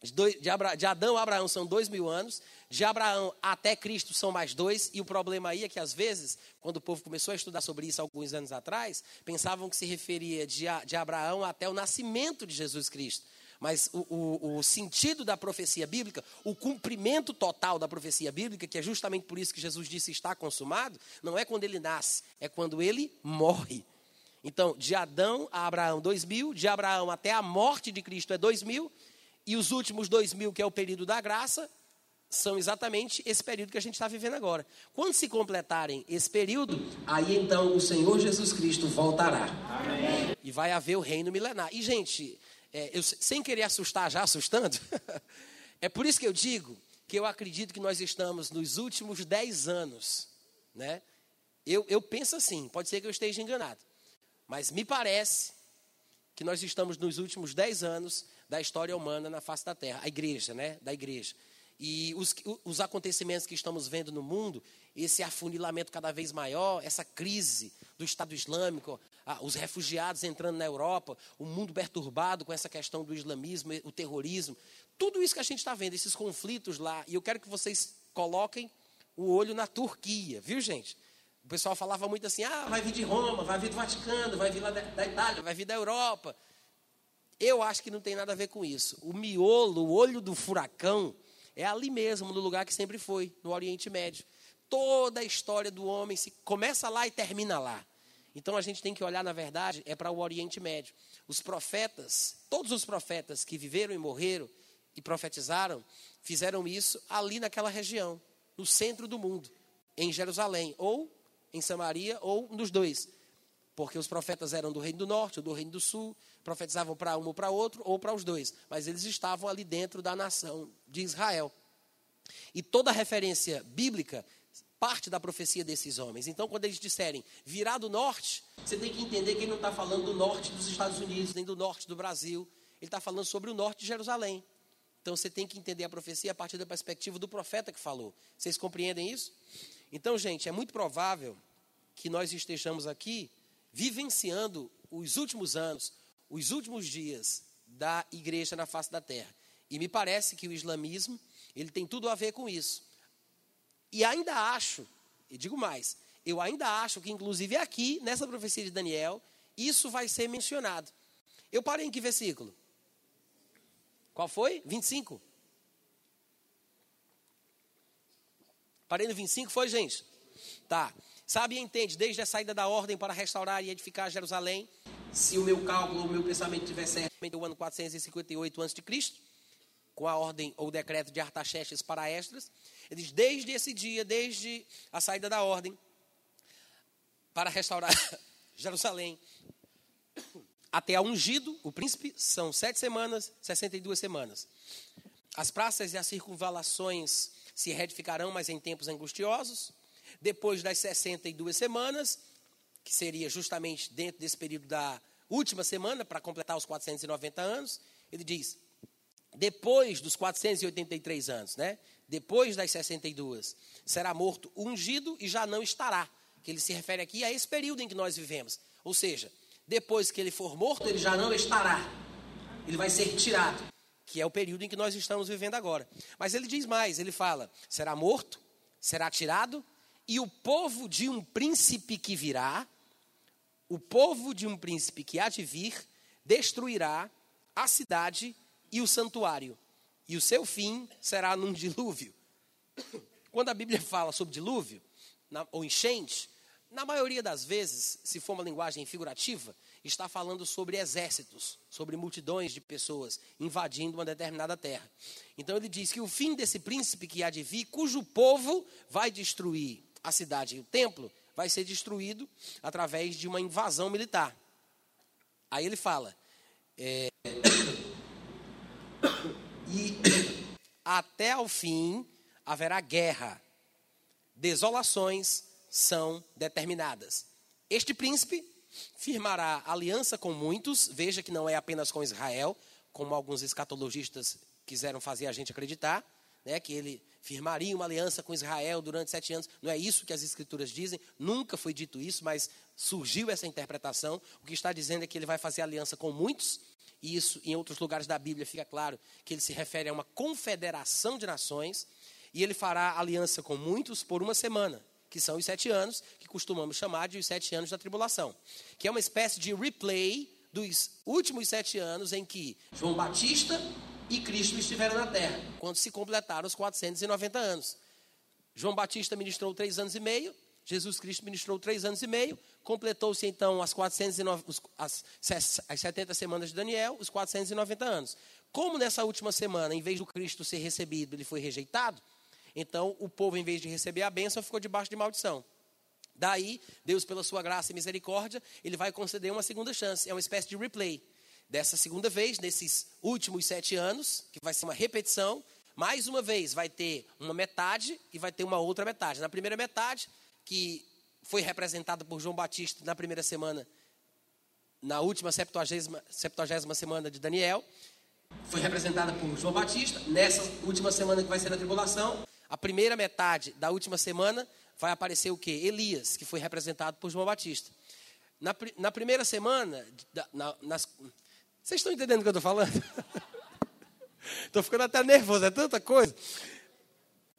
De, Adão a Abraão são dois mil anos, de Abraão até Cristo são mais dois, e o problema aí é que às vezes, quando o povo começou a estudar sobre isso alguns anos atrás, pensavam que se referia de, de Abraão até o nascimento de Jesus Cristo. Mas o, o, o, sentido da profecia bíblica, o cumprimento total da profecia bíblica, que é justamente por isso que Jesus disse está consumado, não é quando ele nasce, é quando ele morre. Então, de Adão a Abraão, dois mil, de Abraão até a morte de Cristo é dois mil, e os últimos dois mil, que é o período da graça, são exatamente esse período que a gente está vivendo agora. Quando se completarem esse período, aí então o Senhor Jesus Cristo voltará. Amém. E vai haver o reino milenar. E, gente, é, eu, sem querer assustar, já assustando, é por isso que eu digo que eu acredito que nós estamos nos últimos dez anos. Né? Eu, eu penso assim, pode ser que eu esteja enganado, mas me parece que nós estamos nos últimos dez anos da história humana na face da Terra, a igreja, né? Da igreja. E os, os acontecimentos que estamos vendo no mundo, esse afunilamento cada vez maior, essa crise do Estado Islâmico, os refugiados entrando na Europa, o mundo perturbado com essa questão do islamismo, o terrorismo, tudo isso que a gente está vendo, esses conflitos lá, e eu quero que vocês coloquem o olho na Turquia, viu gente? O pessoal falava muito assim: ah, vai vir de Roma, vai vir do Vaticano, vai vir lá da, da Itália, vai vir da Europa. Eu acho que não tem nada a ver com isso. O miolo, o olho do furacão, é ali mesmo, no lugar que sempre foi, no Oriente Médio. Toda a história do homem se começa lá e termina lá. Então a gente tem que olhar, na verdade, é para o Oriente Médio. Os profetas, todos os profetas que viveram e morreram e profetizaram, fizeram isso ali naquela região, no centro do mundo, em Jerusalém, ou em Samaria, ou nos dois. Porque os profetas eram do reino do norte ou do reino do sul, profetizavam para um ou para outro, ou para os dois. Mas eles estavam ali dentro da nação de Israel. E toda referência bíblica parte da profecia desses homens. Então, quando eles disserem virar do norte, você tem que entender que ele não está falando do norte dos Estados Unidos, nem do norte do Brasil. Ele está falando sobre o norte de Jerusalém. Então, você tem que entender a profecia a partir da perspectiva do profeta que falou. Vocês compreendem isso? Então, gente, é muito provável que nós estejamos aqui vivenciando os últimos anos os últimos dias da igreja na face da terra. E me parece que o islamismo, ele tem tudo a ver com isso. E ainda acho, e digo mais, eu ainda acho que inclusive aqui, nessa profecia de Daniel, isso vai ser mencionado. Eu parei em que versículo? Qual foi? 25. Parei no 25, foi, gente? Tá. Sabe e entende, desde a saída da ordem para restaurar e edificar Jerusalém, se o meu cálculo, o meu pensamento estiver certo, o ano 458 a.C., com a ordem ou decreto de Artaxerxes para Esdras, ele diz, desde esse dia, desde a saída da ordem, para restaurar Jerusalém, até a ungido, o príncipe, são sete semanas, 62 semanas. As praças e as circunvalações se reedificarão, mas em tempos angustiosos. Depois das 62 semanas, que seria justamente dentro desse período da última semana, para completar os 490 anos, ele diz: depois dos 483 anos, né? Depois das 62, será morto ungido e já não estará. Que ele se refere aqui a esse período em que nós vivemos. Ou seja, Depois que ele for morto, ele já não estará. Ele vai ser tirado, que é o período em que nós estamos vivendo agora. Mas ele diz mais: ele fala, será morto, será tirado, e o povo de um príncipe que virá, o povo de um príncipe que há de vir, destruirá a cidade e o santuário, e o seu fim será num dilúvio. Quando a Bíblia fala sobre dilúvio, na, ou enchente, na maioria das vezes, se for uma linguagem figurativa, está falando sobre exércitos, sobre multidões de pessoas invadindo uma determinada terra. Então ele diz que o fim desse príncipe que há de vir, cujo povo vai destruir a cidade e o templo, vai ser destruído através de uma invasão militar. Aí ele fala. É, e até ao fim haverá guerra, desolações são determinadas. Este príncipe firmará aliança com muitos, veja que não é apenas com Israel, como alguns escatologistas quiseram fazer a gente acreditar, né, que ele firmaria uma aliança com Israel durante sete anos. Não é isso que as escrituras dizem, nunca foi dito isso, mas surgiu essa interpretação. O que está dizendo é que ele vai fazer aliança com muitos, e isso em outros lugares da Bíblia fica claro que ele se refere a uma confederação de nações, e ele fará aliança com muitos por uma semana que são os sete anos, que costumamos chamar de os sete anos da tribulação, que é uma espécie de replay dos últimos sete anos em que João Batista e Cristo estiveram na terra, quando se completaram os 490 anos. João Batista ministrou três anos e meio, Jesus Cristo ministrou três anos e meio, completou-se então as, 409, as, as 70 semanas de Daniel, os 490 anos. Como nessa última semana, em vez do Cristo ser recebido, ele foi rejeitado, então, o povo, em vez de receber a bênção, ficou debaixo de maldição. Daí, Deus, pela sua graça e misericórdia, ele vai conceder uma segunda chance. É uma espécie de replay. Dessa segunda vez, nesses últimos sete anos, que vai ser uma repetição, mais uma vez vai ter uma metade e vai ter uma outra metade. Na primeira metade, que foi representada por João Batista na primeira semana, na última septuagésima, septuagésima semana de Daniel, foi representada por João Batista. Nessa última semana que vai ser a tribulação, a primeira metade da última semana vai aparecer o quê? Elias, que foi representado por João Batista. Na, na primeira semana, na, nas, vocês estão entendendo o que eu estou falando? Estou ficando até nervoso, é tanta coisa.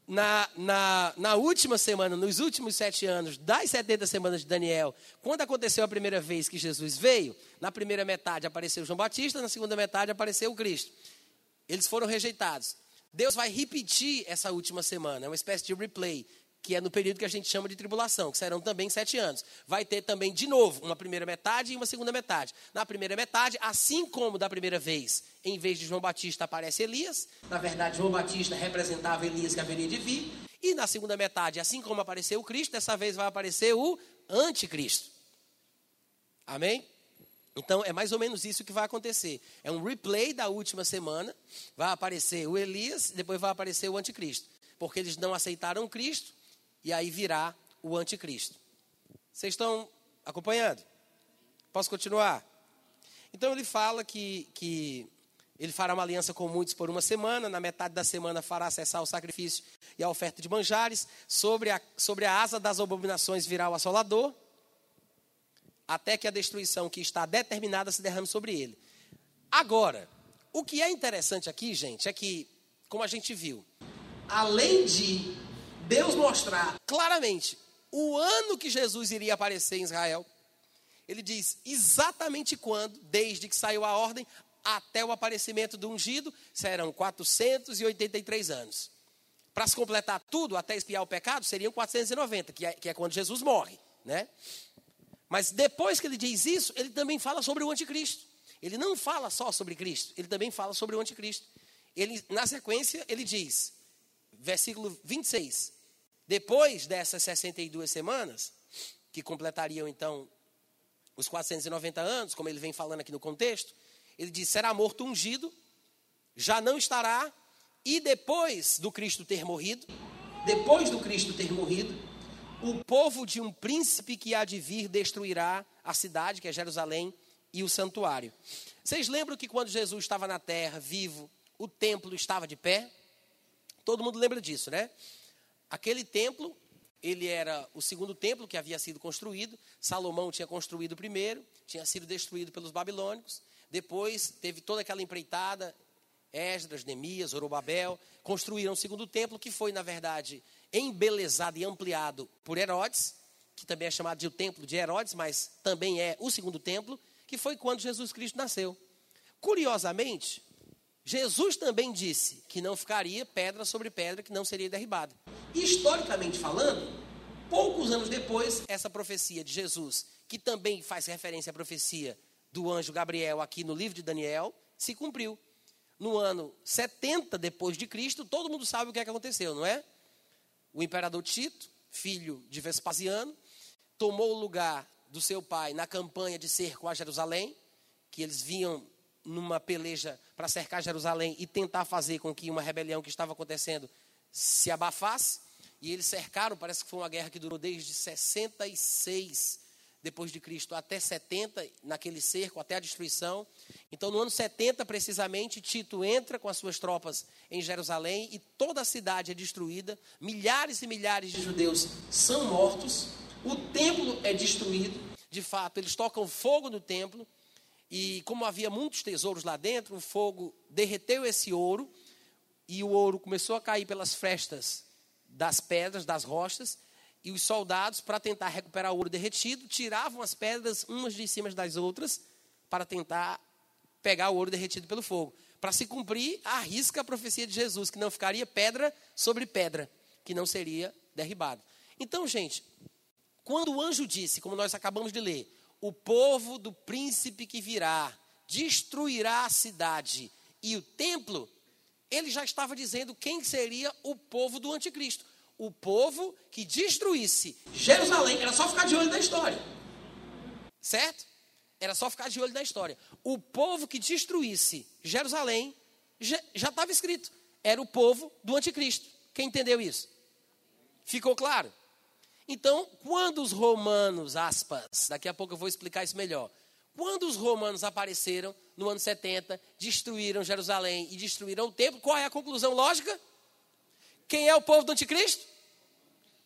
Na, na, na última semana, nos últimos sete anos, das 70 semanas de Daniel, quando aconteceu a primeira vez que Jesus veio, na primeira metade apareceu João Batista, na segunda metade apareceu o Cristo. Eles foram rejeitados. Deus vai repetir essa última semana, é uma espécie de replay, que é no período que a gente chama de tribulação, que serão também sete anos. Vai ter também, de novo, uma primeira metade e uma segunda metade. Na primeira metade, assim como da primeira vez, em vez de João Batista aparece Elias, na verdade, João Batista representava Elias que haveria de vir, e na segunda metade, assim como apareceu o Cristo, dessa vez vai aparecer o anticristo. Amém? Então, é mais ou menos isso que vai acontecer. É um replay da última semana. Vai aparecer o Elias, depois vai aparecer o anticristo. Porque eles não aceitaram Cristo, e aí virá o anticristo. Vocês estão acompanhando? Posso continuar? Então, ele fala que, que ele fará uma aliança com muitos por uma semana. Na metade da semana fará cessar o sacrifício e a oferta de manjares. Sobre a, sobre a asa das abominações virá o assolador até que a destruição que está determinada se derrame sobre ele. Agora, o que é interessante aqui, gente, é que, como a gente viu, além de Deus mostrar claramente o ano que Jesus iria aparecer em Israel, ele diz exatamente quando, desde que saiu a ordem até o aparecimento do ungido, serão 483 anos. Para se completar tudo, até expiar o pecado, seriam 490, que é, que é quando Jesus morre, né? Mas depois que ele diz isso, ele também fala sobre o anticristo. Ele não fala só sobre Cristo, ele também fala sobre o anticristo. Ele, na sequência, ele diz, versículo 26, depois dessas 62 semanas, que completariam então os 490 anos, como ele vem falando aqui no contexto, ele diz: será morto ungido, já não estará, e depois do Cristo ter morrido, depois do Cristo ter morrido, o povo de um príncipe que há de vir destruirá a cidade, que é Jerusalém, e o santuário. Vocês lembram que quando Jesus estava na terra, vivo, o templo estava de pé? Todo mundo lembra disso, né? Aquele templo ele era o segundo templo que havia sido construído. Salomão tinha construído o primeiro, tinha sido destruído pelos babilônicos. Depois teve toda aquela empreitada, Esdras, Neemias, Zorobabel, construíram o segundo templo, que foi, na verdade, embelezado e ampliado por Herodes, que também é chamado de o templo de Herodes, mas também é o segundo templo, que foi quando Jesus Cristo nasceu. Curiosamente, Jesus também disse que não ficaria pedra sobre pedra que não seria derribada. Historicamente falando, poucos anos depois, essa profecia de Jesus, que também faz referência à profecia do anjo Gabriel aqui no livro de Daniel, se cumpriu. No ano 70 depois de Cristo, todo mundo sabe o que, é que aconteceu, não é? O imperador Tito, filho de Vespasiano, tomou o lugar do seu pai na campanha de cerco a Jerusalém, que eles vinham numa peleja para cercar Jerusalém e tentar fazer com que uma rebelião que estava acontecendo se abafasse. E eles cercaram, parece que foi uma guerra que durou desde 66 depois de Cristo até 70, naquele cerco, até a destruição. Então, no ano 70, precisamente, Tito entra com as suas tropas em Jerusalém e toda a cidade é destruída. Milhares e milhares de judeus são mortos. O templo é destruído. De fato, eles tocam fogo no templo. E como havia muitos tesouros lá dentro, o fogo derreteu esse ouro. E o ouro começou a cair pelas frestas das pedras, das rochas e os soldados, para tentar recuperar o ouro derretido, tiravam as pedras umas de cima das outras para tentar pegar o ouro derretido pelo fogo. Para se cumprir, arrisca a profecia de Jesus, que não ficaria pedra sobre pedra, que não seria derribado. Então, gente, quando o anjo disse, como nós acabamos de ler, o povo do príncipe que virá destruirá a cidade e o templo, ele já estava dizendo quem seria o povo do anticristo o povo que destruísse Jerusalém, era só ficar de olho na história. Certo? Era só ficar de olho na história. O povo que destruísse Jerusalém já estava escrito. Era o povo do anticristo. Quem entendeu isso? Ficou claro? Então, quando os romanos, aspas, daqui a pouco eu vou explicar isso melhor. Quando os romanos apareceram no ano 70, destruíram Jerusalém e destruíram o templo, qual é a conclusão lógica? Quem é o povo do anticristo?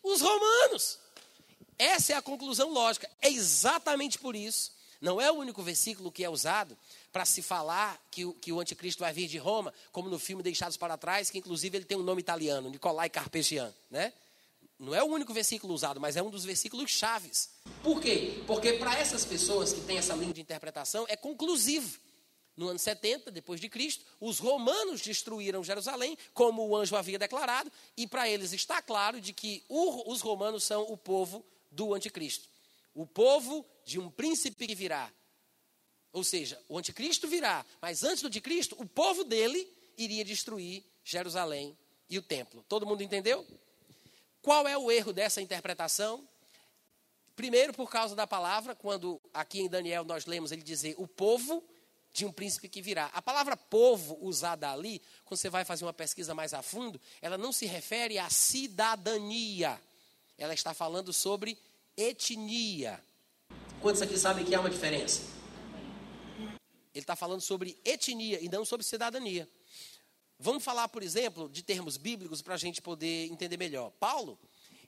Os romanos. Essa é a conclusão lógica. É exatamente por isso. Não é o único versículo que é usado para se falar que o, que o anticristo vai vir de Roma, como no filme Deixados para Trás, que inclusive ele tem um nome italiano, Nicolai Carpegian, né? Não é o único versículo usado, mas é um dos versículos chaves. Por quê? Porque para essas pessoas que têm essa linha de interpretação é conclusivo. No ano 70 depois de Cristo, os romanos destruíram Jerusalém, como o anjo havia declarado, e para eles está claro de que o, os romanos são o povo do anticristo. O povo de um príncipe que virá. Ou seja, o anticristo virá, mas antes do anticristo, o povo dele iria destruir Jerusalém e o templo. Todo mundo entendeu? Qual é o erro dessa interpretação? Primeiro, por causa da palavra, quando aqui em Daniel nós lemos ele dizer o povo de um príncipe que virá. A palavra povo usada ali, quando você vai fazer uma pesquisa mais a fundo, ela não se refere à cidadania. Ela está falando sobre etnia. Quantos aqui sabem que há uma diferença? Ele está falando sobre etnia e não sobre cidadania. Vamos falar, por exemplo, de termos bíblicos para a gente poder entender melhor. Paulo,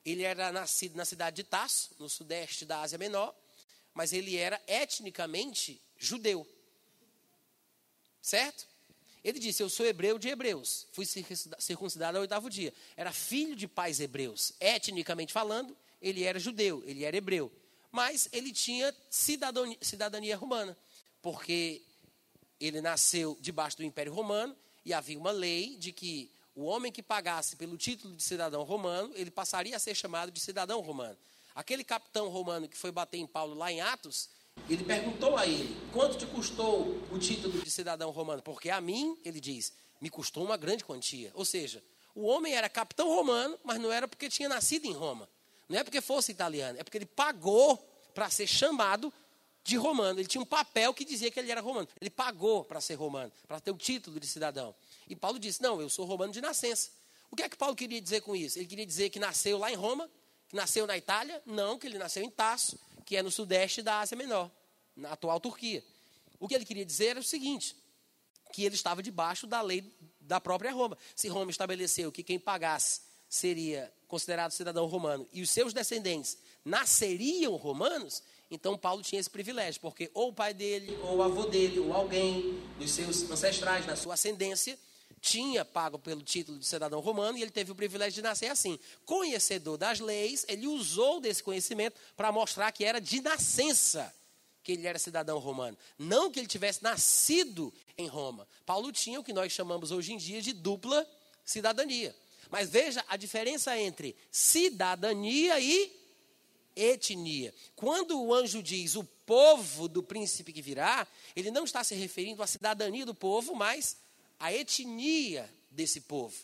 ele era nascido na cidade de Tasso, no sudeste da Ásia Menor, mas ele era etnicamente judeu. Certo? Ele disse: Eu sou hebreu de hebreus. Fui circuncidado ao oitavo dia. Era filho de pais hebreus. Etnicamente falando, ele era judeu, ele era hebreu. Mas ele tinha cidadania, cidadania romana. Porque ele nasceu debaixo do Império Romano e havia uma lei de que o homem que pagasse pelo título de cidadão romano, ele passaria a ser chamado de cidadão romano. Aquele capitão romano que foi bater em Paulo lá em Atos, ele perguntou a ele: quanto te custou o título de cidadão romano? Porque a mim, ele diz, me custou uma grande quantia. Ou seja, o homem era capitão romano, mas não era porque tinha nascido em Roma. Não é porque fosse italiano, é porque ele pagou para ser chamado de romano. Ele tinha um papel que dizia que ele era romano. Ele pagou para ser romano, para ter o título de cidadão. E Paulo disse: Não, eu sou romano de nascença. O que é que Paulo queria dizer com isso? Ele queria dizer que nasceu lá em Roma, que nasceu na Itália? Não, que ele nasceu em Tasso, que é no sudeste da Ásia Menor, na atual Turquia. O que ele queria dizer era o seguinte: que ele estava debaixo da lei da própria Roma. Se Roma estabeleceu que quem pagasse seria considerado cidadão romano e os seus descendentes nasceriam romanos, então Paulo tinha esse privilégio, porque ou o pai dele, ou o avô dele, ou alguém dos seus ancestrais, na sua ascendência, tinha pago pelo título de cidadão romano e ele teve o privilégio de nascer assim. Conhecedor das leis, ele usou desse conhecimento para mostrar que era de nascença que ele era cidadão romano. Não que ele tivesse nascido em Roma. Paulo tinha o que nós chamamos hoje em dia de dupla cidadania. Mas veja a diferença entre cidadania e etnia. Quando o anjo diz o povo do príncipe que virá, ele não está se referindo à cidadania do povo, mas à etnia desse povo.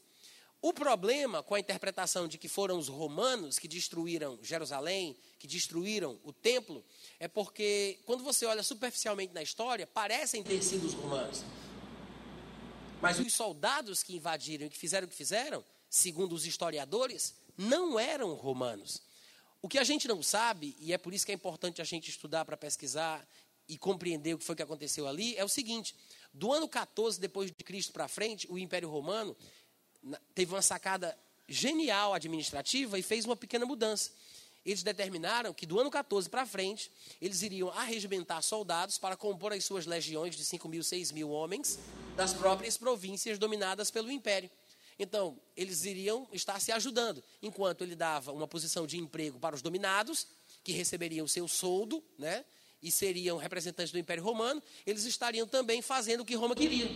O problema com a interpretação de que foram os romanos que destruíram Jerusalém, que destruíram o templo, é porque quando você olha superficialmente na história, parecem ter sido os romanos. Mas os soldados que invadiram e que fizeram o que fizeram, segundo os historiadores, não eram romanos. O que a gente não sabe, e é por isso que é importante a gente estudar para pesquisar e compreender o que foi que aconteceu ali, é o seguinte: do ano 14 depois de Cristo para frente, o Império Romano teve uma sacada genial administrativa e fez uma pequena mudança. Eles determinaram que do ano 14 para frente, eles iriam arregimentar soldados para compor as suas legiões de 5 mil, 6 mil homens das próprias províncias dominadas pelo Império. Então, eles iriam estar se ajudando, enquanto ele dava uma posição de emprego para os dominados, que receberiam seu soldo, né? E seriam representantes do Império Romano, eles estariam também fazendo o que Roma queria.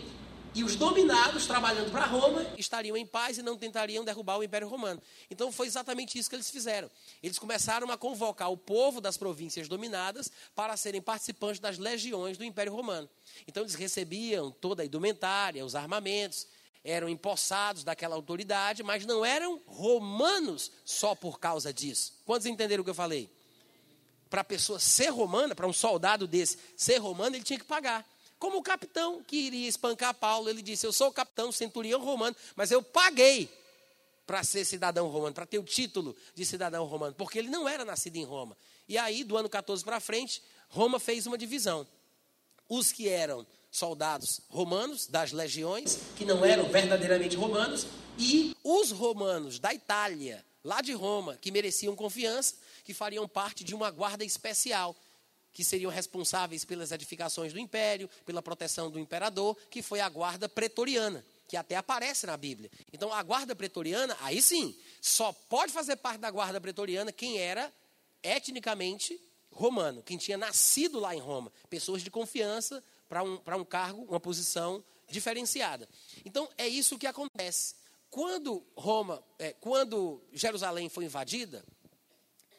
E os dominados, trabalhando para Roma, estariam em paz e não tentariam derrubar o Império Romano. Então foi exatamente isso que eles fizeram. Eles começaram a convocar o povo das províncias dominadas para serem participantes das legiões do Império Romano. Então eles recebiam toda a indumentária, os armamentos, eram empossados daquela autoridade, mas não eram romanos só por causa disso. Quantos entenderam o que eu falei? Para a pessoa ser romana, para um soldado desse ser romano, ele tinha que pagar. Como o capitão que iria espancar Paulo, ele disse: Eu sou o capitão, centurião romano, mas eu paguei para ser cidadão romano, para ter o título de cidadão romano, porque ele não era nascido em Roma. E aí, do ano 14 para frente, Roma fez uma divisão. Os que eram soldados romanos, das legiões, que não eram verdadeiramente romanos, e os romanos da Itália, lá de Roma, que mereciam confiança, que fariam parte de uma guarda especial, que seriam responsáveis pelas edificações do império, pela proteção do imperador, que foi a guarda pretoriana, que até aparece na Bíblia. Então, a guarda pretoriana, aí sim, só pode fazer parte da guarda pretoriana quem era etnicamente romano, quem tinha nascido lá em Roma, pessoas de confiança para um, um cargo, uma posição diferenciada. Então, é isso que acontece. Quando Roma, é, quando Jerusalém foi invadida,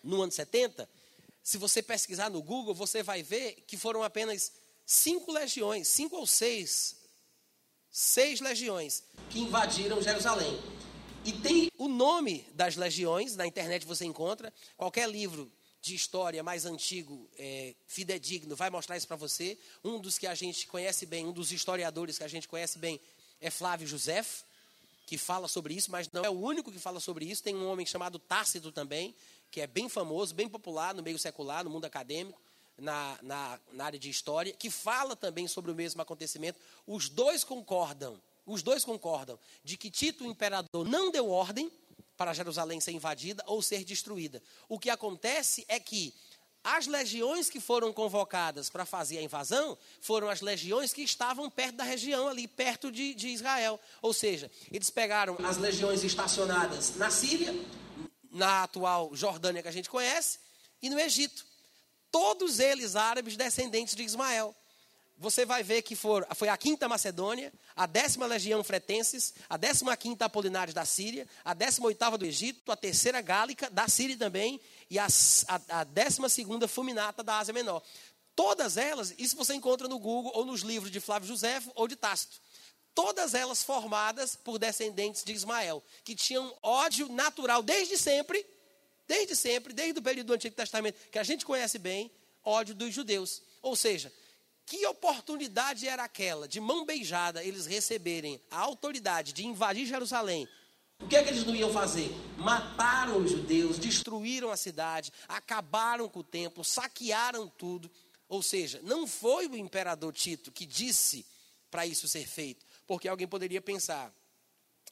no ano 70, se você pesquisar no Google, você vai ver que foram apenas cinco legiões, cinco ou seis, seis legiões que invadiram Jerusalém. E tem o nome das legiões, na internet você encontra, qualquer livro de história mais antigo, é, fidedigno, vai mostrar isso para você. Um dos que a gente conhece bem, um dos historiadores que a gente conhece bem é Flávio José, que fala sobre isso, mas não é o único que fala sobre isso. Tem um homem chamado Tácito também, que é bem famoso, bem popular no meio secular, no mundo acadêmico, na, na, na área de história, que fala também sobre o mesmo acontecimento. Os dois concordam, os dois concordam de que Tito, o imperador, não deu ordem para Jerusalém ser invadida ou ser destruída. O que acontece é que as legiões que foram convocadas para fazer a invasão foram as legiões que estavam perto da região ali, perto de, de Israel. Ou seja, eles pegaram as legiões estacionadas na Síria, na atual Jordânia que a gente conhece, e no Egito. Todos eles árabes descendentes de Ismael você vai ver que for, foi a quinta Macedônia, a décima legião fretenses, a décima quinta Apolinários da Síria, a décima oitava do Egito, a terceira Gálica da Síria também, e a, a, a décima segunda Fulminata da Ásia Menor. Todas elas, isso você encontra no Google ou nos livros de Flávio José ou de Tácito. Todas elas formadas por descendentes de Ismael, que tinham ódio natural desde sempre, desde sempre, desde o período do Antigo Testamento, que a gente conhece bem, ódio dos judeus. Ou seja, que oportunidade era aquela de mão beijada eles receberem a autoridade de invadir Jerusalém? O que é que eles não iam fazer? Mataram os judeus, destruíram a cidade, acabaram com o templo, saquearam tudo. Ou seja, não foi o imperador Tito que disse para isso ser feito, porque alguém poderia pensar: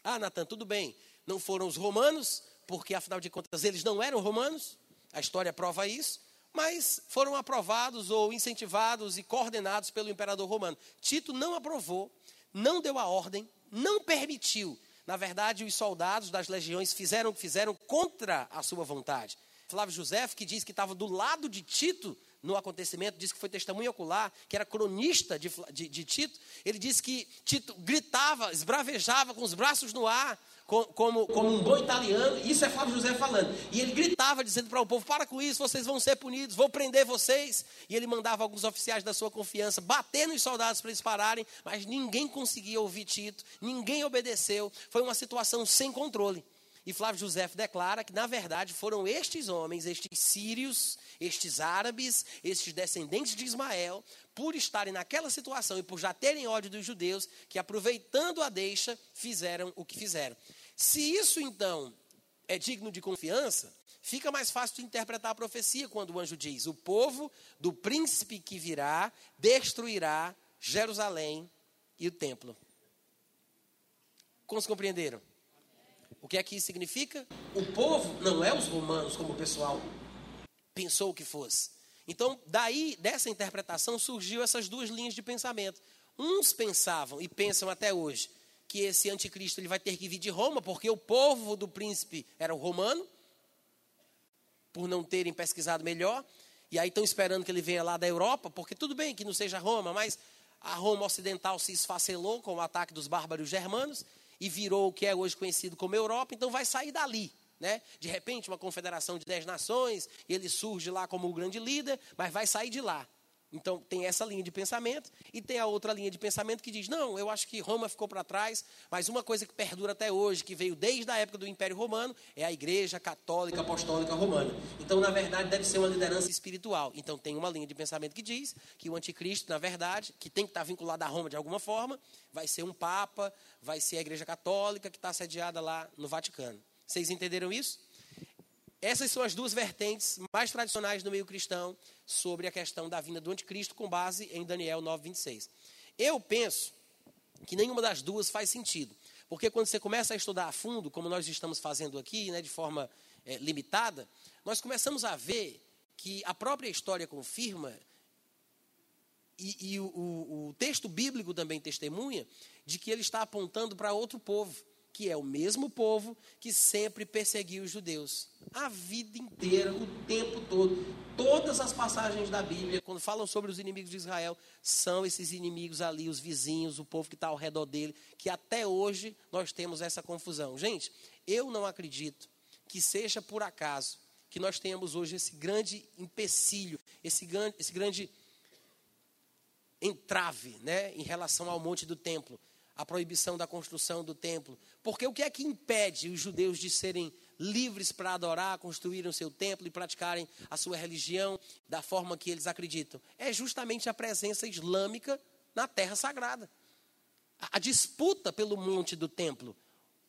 Ah, Natan, tudo bem. Não foram os romanos, porque afinal de contas eles não eram romanos. A história prova isso. Mas foram aprovados ou incentivados e coordenados pelo imperador romano. Tito não aprovou, não deu a ordem, não permitiu. Na verdade, os soldados das legiões fizeram o que fizeram contra a sua vontade. Flávio José, que diz que estava do lado de Tito no acontecimento, disse que foi testemunho ocular, que era cronista de, de, de Tito. Ele disse que Tito gritava, esbravejava com os braços no ar, como, como um bom italiano, isso é Flávio José falando. E ele gritava, dizendo para o povo: para com isso, vocês vão ser punidos, vou prender vocês. E ele mandava alguns oficiais da sua confiança bater nos soldados para eles pararem, mas ninguém conseguia ouvir Tito, ninguém obedeceu. Foi uma situação sem controle. E Flávio José declara que, na verdade, foram estes homens, estes sírios, estes árabes, estes descendentes de Ismael, por estarem naquela situação e por já terem ódio dos judeus, que aproveitando a deixa, fizeram o que fizeram. Se isso então é digno de confiança, fica mais fácil de interpretar a profecia quando o anjo diz: O povo do príncipe que virá destruirá Jerusalém e o templo. Como se compreenderam? O que é que isso significa? O povo não é os romanos, como o pessoal pensou que fosse. Então, daí, dessa interpretação, surgiu essas duas linhas de pensamento. Uns pensavam e pensam até hoje que esse anticristo ele vai ter que vir de Roma, porque o povo do príncipe era o romano, por não terem pesquisado melhor, e aí estão esperando que ele venha lá da Europa, porque tudo bem que não seja Roma, mas a Roma ocidental se esfacelou com o ataque dos bárbaros germanos e virou o que é hoje conhecido como Europa, então vai sair dali. Né? De repente, uma confederação de dez nações, e ele surge lá como o grande líder, mas vai sair de lá. Então, tem essa linha de pensamento, e tem a outra linha de pensamento que diz: não, eu acho que Roma ficou para trás, mas uma coisa que perdura até hoje, que veio desde a época do Império Romano, é a Igreja Católica Apostólica Romana. Então, na verdade, deve ser uma liderança espiritual. Então, tem uma linha de pensamento que diz que o anticristo, na verdade, que tem que estar vinculado a Roma de alguma forma, vai ser um Papa, vai ser a Igreja Católica que está sediada lá no Vaticano. Vocês entenderam isso? Essas são as duas vertentes mais tradicionais do meio cristão sobre a questão da vinda do anticristo, com base em Daniel 9,26. Eu penso que nenhuma das duas faz sentido. Porque quando você começa a estudar a fundo, como nós estamos fazendo aqui, né, de forma é, limitada, nós começamos a ver que a própria história confirma, e, e o, o, o texto bíblico também testemunha, de que ele está apontando para outro povo que é o mesmo povo que sempre perseguiu os judeus. A vida inteira, o tempo todo. Todas as passagens da Bíblia, quando falam sobre os inimigos de Israel, são esses inimigos ali, os vizinhos, o povo que está ao redor dele, que até hoje nós temos essa confusão. Gente, eu não acredito que seja por acaso que nós tenhamos hoje esse grande empecilho, esse grande, esse grande entrave né, em relação ao monte do templo a proibição da construção do templo. Porque o que é que impede os judeus de serem livres para adorar, construírem o seu templo e praticarem a sua religião da forma que eles acreditam? É justamente a presença islâmica na terra sagrada. A, disputa pelo monte do templo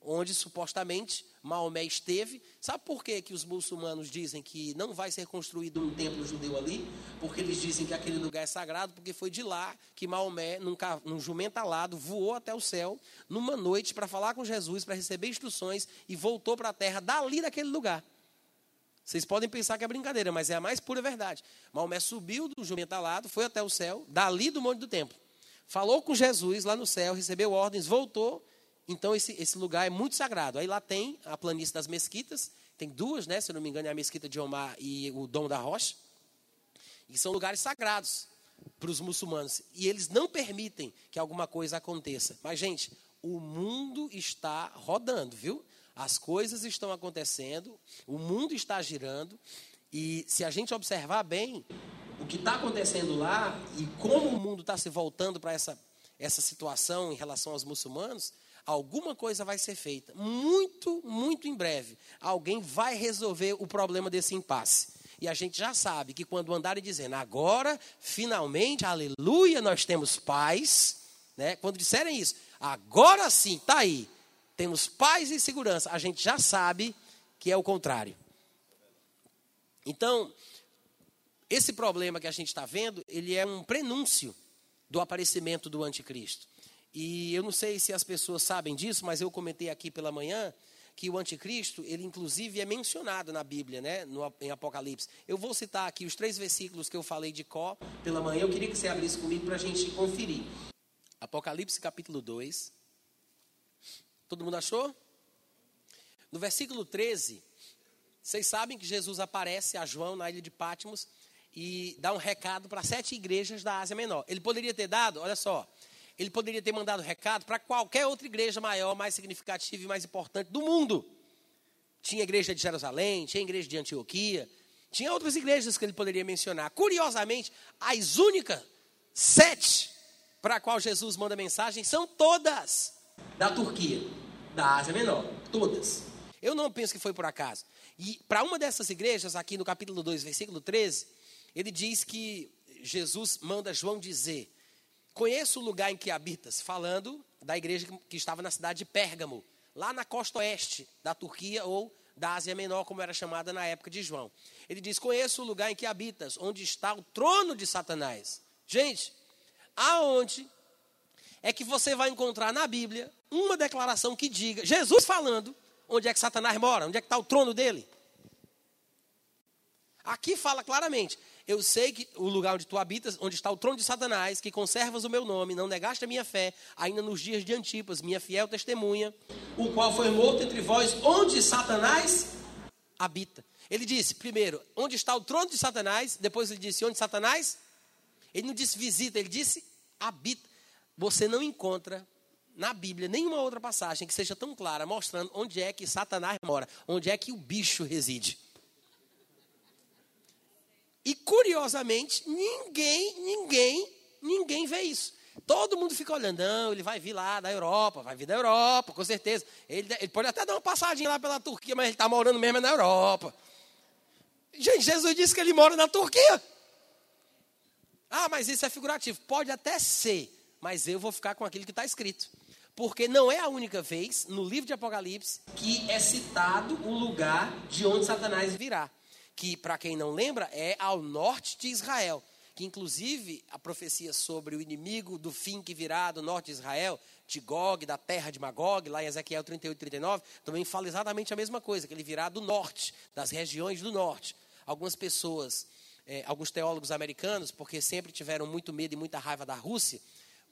onde supostamente Maomé esteve. Sabe por que, que os muçulmanos dizem que não vai ser construído um templo judeu ali? Porque eles dizem que aquele lugar é sagrado, porque foi de lá que Maomé, num, num jumento alado, voou até o céu numa noite para falar com Jesus, para receber instruções e voltou para a terra dali daquele lugar. Vocês podem pensar que é brincadeira, mas é a mais pura verdade. Maomé subiu do jumento alado, foi até o céu, dali do monte do templo. Falou com Jesus lá no céu, recebeu ordens, voltou então, esse, esse lugar é muito sagrado. Aí lá tem a planície das mesquitas, tem duas, né? Se eu não me engano, é a mesquita de Omar e o Dom da Rocha. E são lugares sagrados para os muçulmanos. E eles não permitem que alguma coisa aconteça. Mas, gente, o mundo está rodando, viu? As coisas estão acontecendo, o mundo está girando. E se a gente observar bem o que está acontecendo lá e como o mundo está se voltando para essa, essa situação em relação aos muçulmanos, alguma coisa vai ser feita. Muito, muito em breve, alguém vai resolver o problema desse impasse. E a gente já sabe que quando andarem dizendo, agora, finalmente, aleluia, nós temos paz, né? quando disserem isso, agora sim, está aí, temos paz e segurança, a gente já sabe que é o contrário. Então, esse problema que a gente está vendo, ele é um prenúncio do aparecimento do anticristo. E eu não sei se as pessoas sabem disso, mas eu comentei aqui pela manhã que o anticristo, ele inclusive é mencionado na Bíblia, né, no, em Apocalipse. Eu vou citar aqui os três versículos que eu falei de Có pela manhã. Eu queria que você abrisse comigo para a gente conferir. Apocalipse capítulo 2. Todo mundo achou? No versículo 13, vocês sabem que Jesus aparece a João na ilha de Pátimos e dá um recado para sete igrejas da Ásia Menor. Ele poderia ter dado, olha só, ele poderia ter mandado recado para qualquer outra igreja maior, mais significativa e mais importante do mundo. Tinha igreja de Jerusalém, tinha igreja de Antioquia, tinha outras igrejas que ele poderia mencionar. Curiosamente, as únicas sete para a qual Jesus manda mensagem são todas da Turquia, da Ásia Menor, todas. Eu não penso que foi por acaso. E para uma dessas igrejas, aqui no capítulo 2, versículo 13, ele diz que Jesus manda João dizer: Conheço o lugar em que habitas, falando da igreja que estava na cidade de Pérgamo, lá na costa oeste da Turquia ou da Ásia Menor, como era chamada na época de João. Ele diz: Conheço o lugar em que habitas, onde está o trono de Satanás. Gente, aonde é que você vai encontrar na Bíblia uma declaração que diga, Jesus falando, onde é que Satanás mora, onde é que está o trono dele? Aqui fala claramente: eu sei que o lugar onde tu habitas, onde está o trono de Satanás, que conservas o meu nome, não negaste a minha fé, ainda nos dias de Antipas, minha fiel testemunha, o qual foi morto entre vós, onde Satanás habita. Ele disse, primeiro, onde está o trono de Satanás, depois ele disse, onde Satanás? Ele não disse visita, ele disse habita. Você não encontra na Bíblia nenhuma outra passagem que seja tão clara, mostrando onde é que Satanás mora, onde é que o bicho reside. E curiosamente, ninguém, ninguém, ninguém vê isso. Todo mundo fica olhando, não, ele vai vir lá da Europa, vai vir da Europa, com certeza. Ele, ele pode até dar uma passadinha lá pela Turquia, mas ele está morando mesmo na Europa. Gente, Jesus disse que ele mora na Turquia. Ah, mas isso é figurativo. Pode até ser, mas eu vou ficar com aquilo que está escrito. Porque não é a única vez no livro de Apocalipse que é citado o lugar de onde Satanás virá que, para quem não lembra, é ao norte de Israel. Que, inclusive, a profecia sobre o inimigo do fim que virá do norte de Israel, de Gog, da terra de Magog, lá em Ezequiel 38, 39, também fala exatamente a mesma coisa, que ele virá do norte, das regiões do norte. Algumas pessoas, é, alguns teólogos americanos, porque sempre tiveram muito medo e muita raiva da Rússia,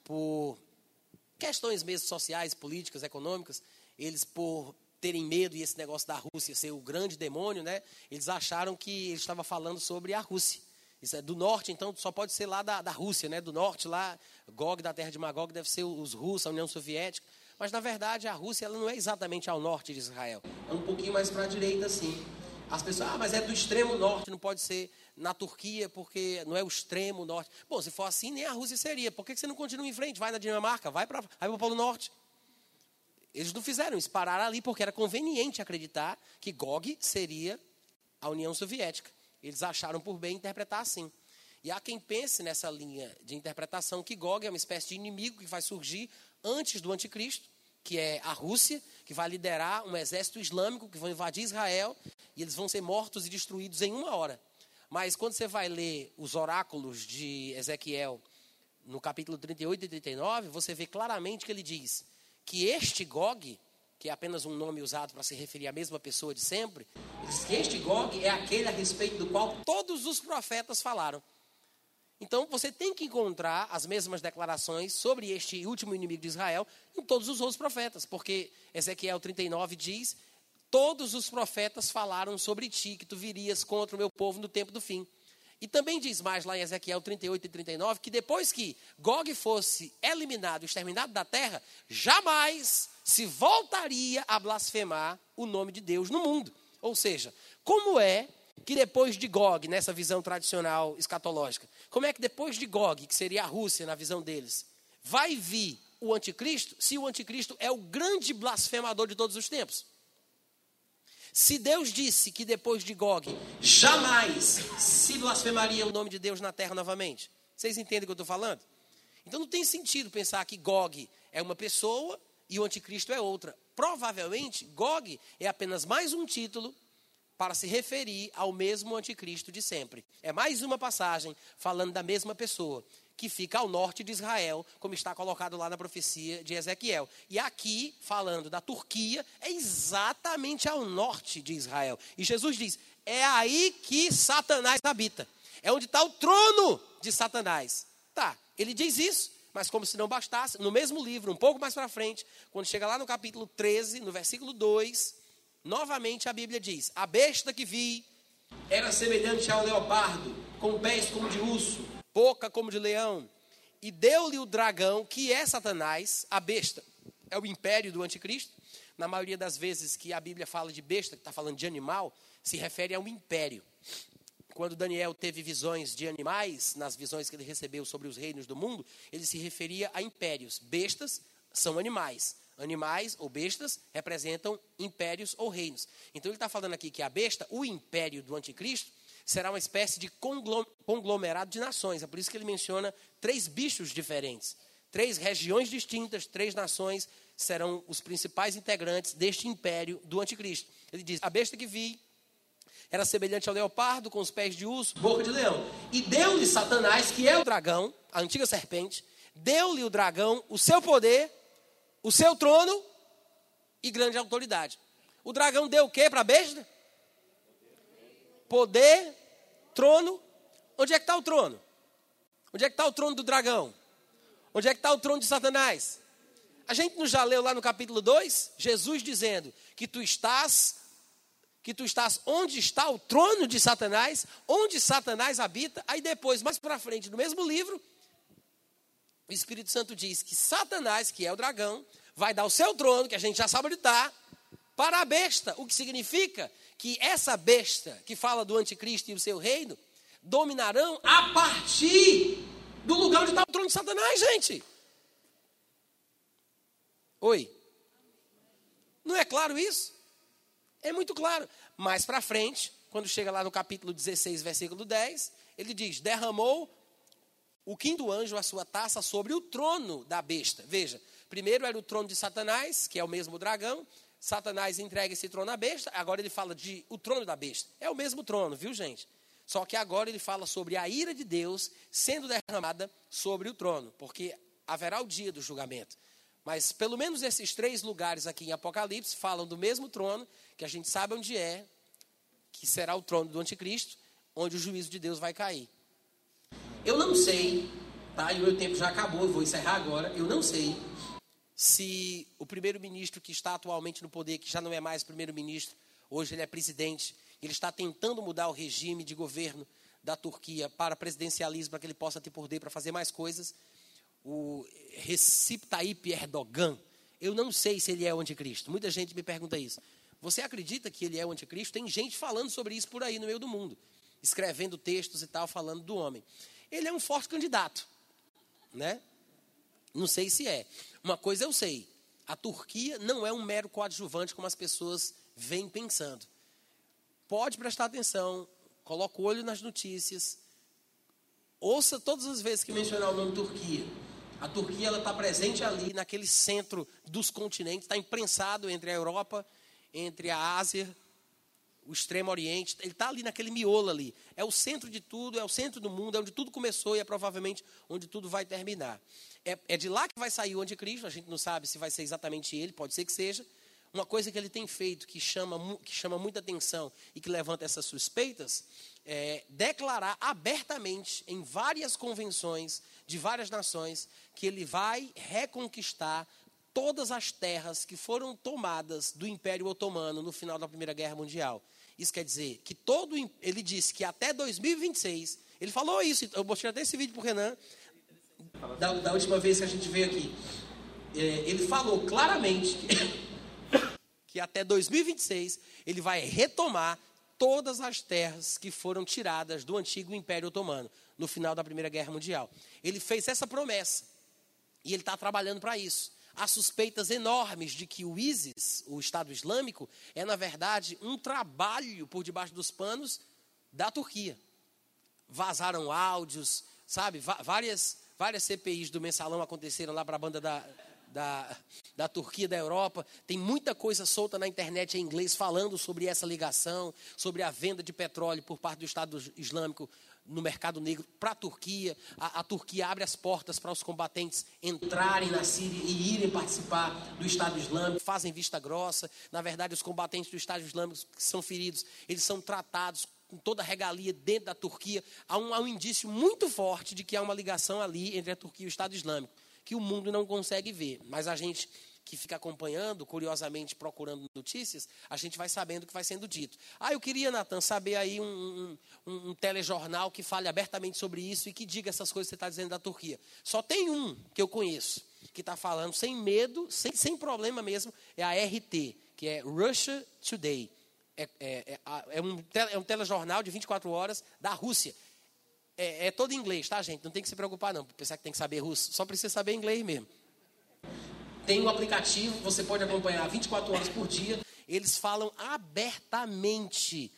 por questões mesmo sociais, políticas, econômicas, eles, por terem medo e esse negócio da Rússia ser o grande demônio, né? Eles acharam que ele estava falando sobre a Rússia. Isso é do norte, então só pode ser lá da, da Rússia, né? Do norte lá, Gog da terra de Magog deve ser os russos, a União Soviética. Mas na verdade a Rússia ela não é exatamente ao norte de Israel. É um pouquinho mais para a direita, sim. As pessoas, ah, mas é do extremo norte, não pode ser na Turquia, porque não é o extremo norte. Bom, se for assim, nem a Rússia seria. Por que você não continua em frente? Vai na Dinamarca, vai para o Polo Norte. Eles não fizeram isso, pararam ali porque era conveniente acreditar que Gog seria a União Soviética. Eles acharam por bem interpretar assim. E há quem pense nessa linha de interpretação que Gog é uma espécie de inimigo que vai surgir antes do anticristo, que é a Rússia, que vai liderar um exército islâmico que vai invadir Israel e eles vão ser mortos e destruídos em uma hora. Mas quando você vai ler os oráculos de Ezequiel, no capítulo 38 e 39, você vê claramente que ele diz que este Gog, que é apenas um nome usado para se referir à mesma pessoa de sempre, diz que este Gog é aquele a respeito do qual todos os profetas falaram. Então você tem que encontrar as mesmas declarações sobre este último inimigo de Israel em todos os outros profetas, porque Ezequiel 39 diz: Todos os profetas falaram sobre ti, que tu virias contra o meu povo no tempo do fim. E também diz mais lá em Ezequiel 38 e 39 que depois que Gog fosse eliminado, exterminado da terra, jamais se voltaria a blasfemar o nome de Deus no mundo. Ou seja, como é que depois de Gog, nessa visão tradicional escatológica, como é que depois de Gog, que seria a Rússia na visão deles, vai vir o anticristo, se o anticristo é o grande blasfemador de todos os tempos? Se Deus disse que depois de Gog jamais se blasfemaria o nome de Deus na terra novamente, vocês entendem o que eu estou falando? Então não tem sentido pensar que Gog é uma pessoa e o anticristo é outra. Provavelmente, Gog é apenas mais um título para se referir ao mesmo anticristo de sempre. É mais uma passagem falando da mesma pessoa, que fica ao norte de Israel, como está colocado lá na profecia de Ezequiel. E aqui, falando da Turquia, é exatamente ao norte de Israel. E Jesus diz: é aí que Satanás habita. É onde está o trono de Satanás. Tá, ele diz isso, mas como se não bastasse, no mesmo livro, um pouco mais para frente, quando chega lá no capítulo 13, no versículo 2, novamente a Bíblia diz: A besta que vi era semelhante ao leopardo, com pés como de urso boca como de leão, e deu-lhe o dragão, que é Satanás, a besta, é o império do anticristo. Na maioria das vezes que a Bíblia fala de besta, que está falando de animal, se refere a um império. Quando Daniel teve visões de animais, nas visões que ele recebeu sobre os reinos do mundo, ele se referia a impérios. Bestas são animais. Animais ou bestas representam impérios ou reinos. Então ele está falando aqui que a besta, o império do anticristo, será uma espécie de conglomerado de nações. É por isso que ele menciona três bichos diferentes. Três regiões distintas, três nações serão os principais integrantes deste império do anticristo. Ele diz: A besta que vi era semelhante ao leopardo, com os pés de urso, boca de leão. E deu-lhe Satanás, que é o dragão, a antiga serpente, deu-lhe o dragão o seu poder, o seu trono e grande autoridade. O dragão deu o que para a besta? Poder, trono. Onde é que está o trono? Onde é que está o trono do dragão? Onde é que está o trono de Satanás? A gente não já leu lá no capítulo 2, Jesus dizendo que tu estás que tu estás onde está o trono de Satanás, onde Satanás habita. Aí depois, mais para frente, no mesmo livro, o Espírito Santo diz que Satanás, que é o dragão, vai dar o seu trono, que a gente já sabe onde está, para a besta, o que significa que essa besta que fala do anticristo e o seu reino dominarão a partir do lugar onde está o trono de Satanás, gente. Oi. Não é claro isso? É muito claro. Mais para frente, quando chega lá no capítulo 16, versículo 10, ele diz: derramou o quinto anjo a sua taça sobre o trono da besta. Veja, primeiro era o trono de Satanás, que é o mesmo dragão. Satanás entrega esse trono à besta, agora ele fala de o trono da besta. É o mesmo trono, viu, gente? Só que agora ele fala sobre a ira de Deus sendo derramada sobre o trono, porque haverá o dia do julgamento. Mas pelo menos esses três lugares aqui em Apocalipse falam do mesmo trono, que a gente sabe onde é, que será o trono do anticristo, onde o juízo de Deus vai cair. Eu não sei, tá? E o meu tempo já acabou, eu vou encerrar agora. Eu não sei se o primeiro-ministro que está atualmente no poder, que já não é mais primeiro-ministro, hoje ele é presidente, ele está tentando mudar o regime de governo da Turquia para presidencialismo, para que ele possa ter poder para fazer mais coisas. O Recep Tayyip Erdogan, eu não sei se ele é o anticristo. Muita gente me pergunta isso. Você acredita que ele é o anticristo? Tem gente falando sobre isso por aí no meio do mundo, escrevendo textos e tal, falando do homem. Ele é um forte candidato, né? Não sei se é. Uma coisa eu sei: a Turquia não é um mero coadjuvante como as pessoas vêm pensando. Pode prestar atenção, coloca o olho nas notícias, ouça todas as vezes que mencionar o nome Turquia. A Turquia está presente ali naquele centro dos continentes, está imprensado entre a Europa, entre a Ásia, o Extremo Oriente. Ele está ali naquele miolo ali. É o centro de tudo, é o centro do mundo, é onde tudo começou e é provavelmente onde tudo vai terminar. É, é de lá que vai sair o anticristo, a gente não sabe se vai ser exatamente ele, pode ser que seja. Uma coisa que ele tem feito que chama, que chama muita atenção e que levanta essas suspeitas é declarar abertamente em várias convenções de várias nações que ele vai reconquistar todas as terras que foram tomadas do Império Otomano no final da Primeira Guerra Mundial. Isso quer dizer que todo. Ele disse que até 2026. Ele falou isso, eu mostrei até esse vídeo para o Renan, da, da, última vez que a gente veio aqui. É, ele falou claramente que, que até 2026 ele vai retomar todas as terras que foram tiradas do antigo Império Otomano no final da Primeira Guerra Mundial. Ele fez essa promessa e ele está trabalhando para isso. Há suspeitas enormes de que o ISIS, o Estado Islâmico, é na verdade um trabalho por debaixo dos panos da Turquia. Vazaram áudios, sabe? Várias Várias CPIs do mensalão aconteceram lá para a banda da, da, da Turquia, da Europa. Tem muita coisa solta na internet em inglês falando sobre essa ligação, sobre a venda de petróleo por parte do Estado Islâmico no mercado negro para a Turquia. A Turquia abre as portas para os combatentes entrarem na Síria e irem participar do Estado Islâmico. Fazem vista grossa. Na verdade, os combatentes do Estado Islâmico que são feridos, eles são tratados com toda a regalia dentro da Turquia. Há um, há um indício muito forte de que há uma ligação ali entre a Turquia e o Estado Islâmico, que o mundo não consegue ver. Mas a gente que fica acompanhando, curiosamente procurando notícias, a gente vai sabendo o que vai sendo dito. Ah, eu queria, Natan, saber aí um, um, um, telejornal que fale abertamente sobre isso e que diga essas coisas que você está dizendo da Turquia. Só tem um que eu conheço, que está falando sem medo, sem, sem problema mesmo, é a RT, que é Russia Today. É, é, é, é um, é um telejornal de 24 horas da Rússia. É, é todo em inglês, tá, gente? Não tem que se preocupar, não. Pensar que tem que saber russo, só precisa saber inglês mesmo. Tem um aplicativo, você pode acompanhar 24 horas por dia. Eles falam abertamente.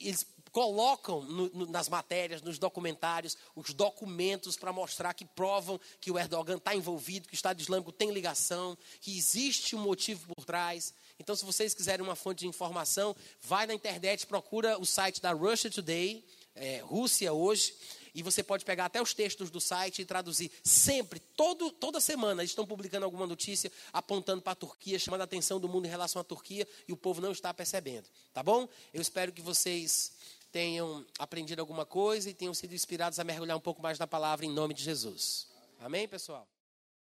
Eles colocam no, no, nas matérias, nos documentários, os documentos para mostrar que provam que o Erdogan está envolvido, que o Estado Islâmico tem ligação, que existe um motivo por trás. Então, se vocês quiserem uma fonte de informação, vai na internet, procura o site da Russia Today, é, Rússia hoje, e você pode pegar até os textos do site e traduzir. Sempre, todo, toda semana, eles estão publicando alguma notícia apontando para a Turquia, chamando a atenção do mundo em relação à Turquia, e o povo não está percebendo. Tá bom? Eu espero que vocês tenham aprendido alguma coisa e tenham sido inspirados a mergulhar um pouco mais na palavra em nome de Jesus. Amém, pessoal?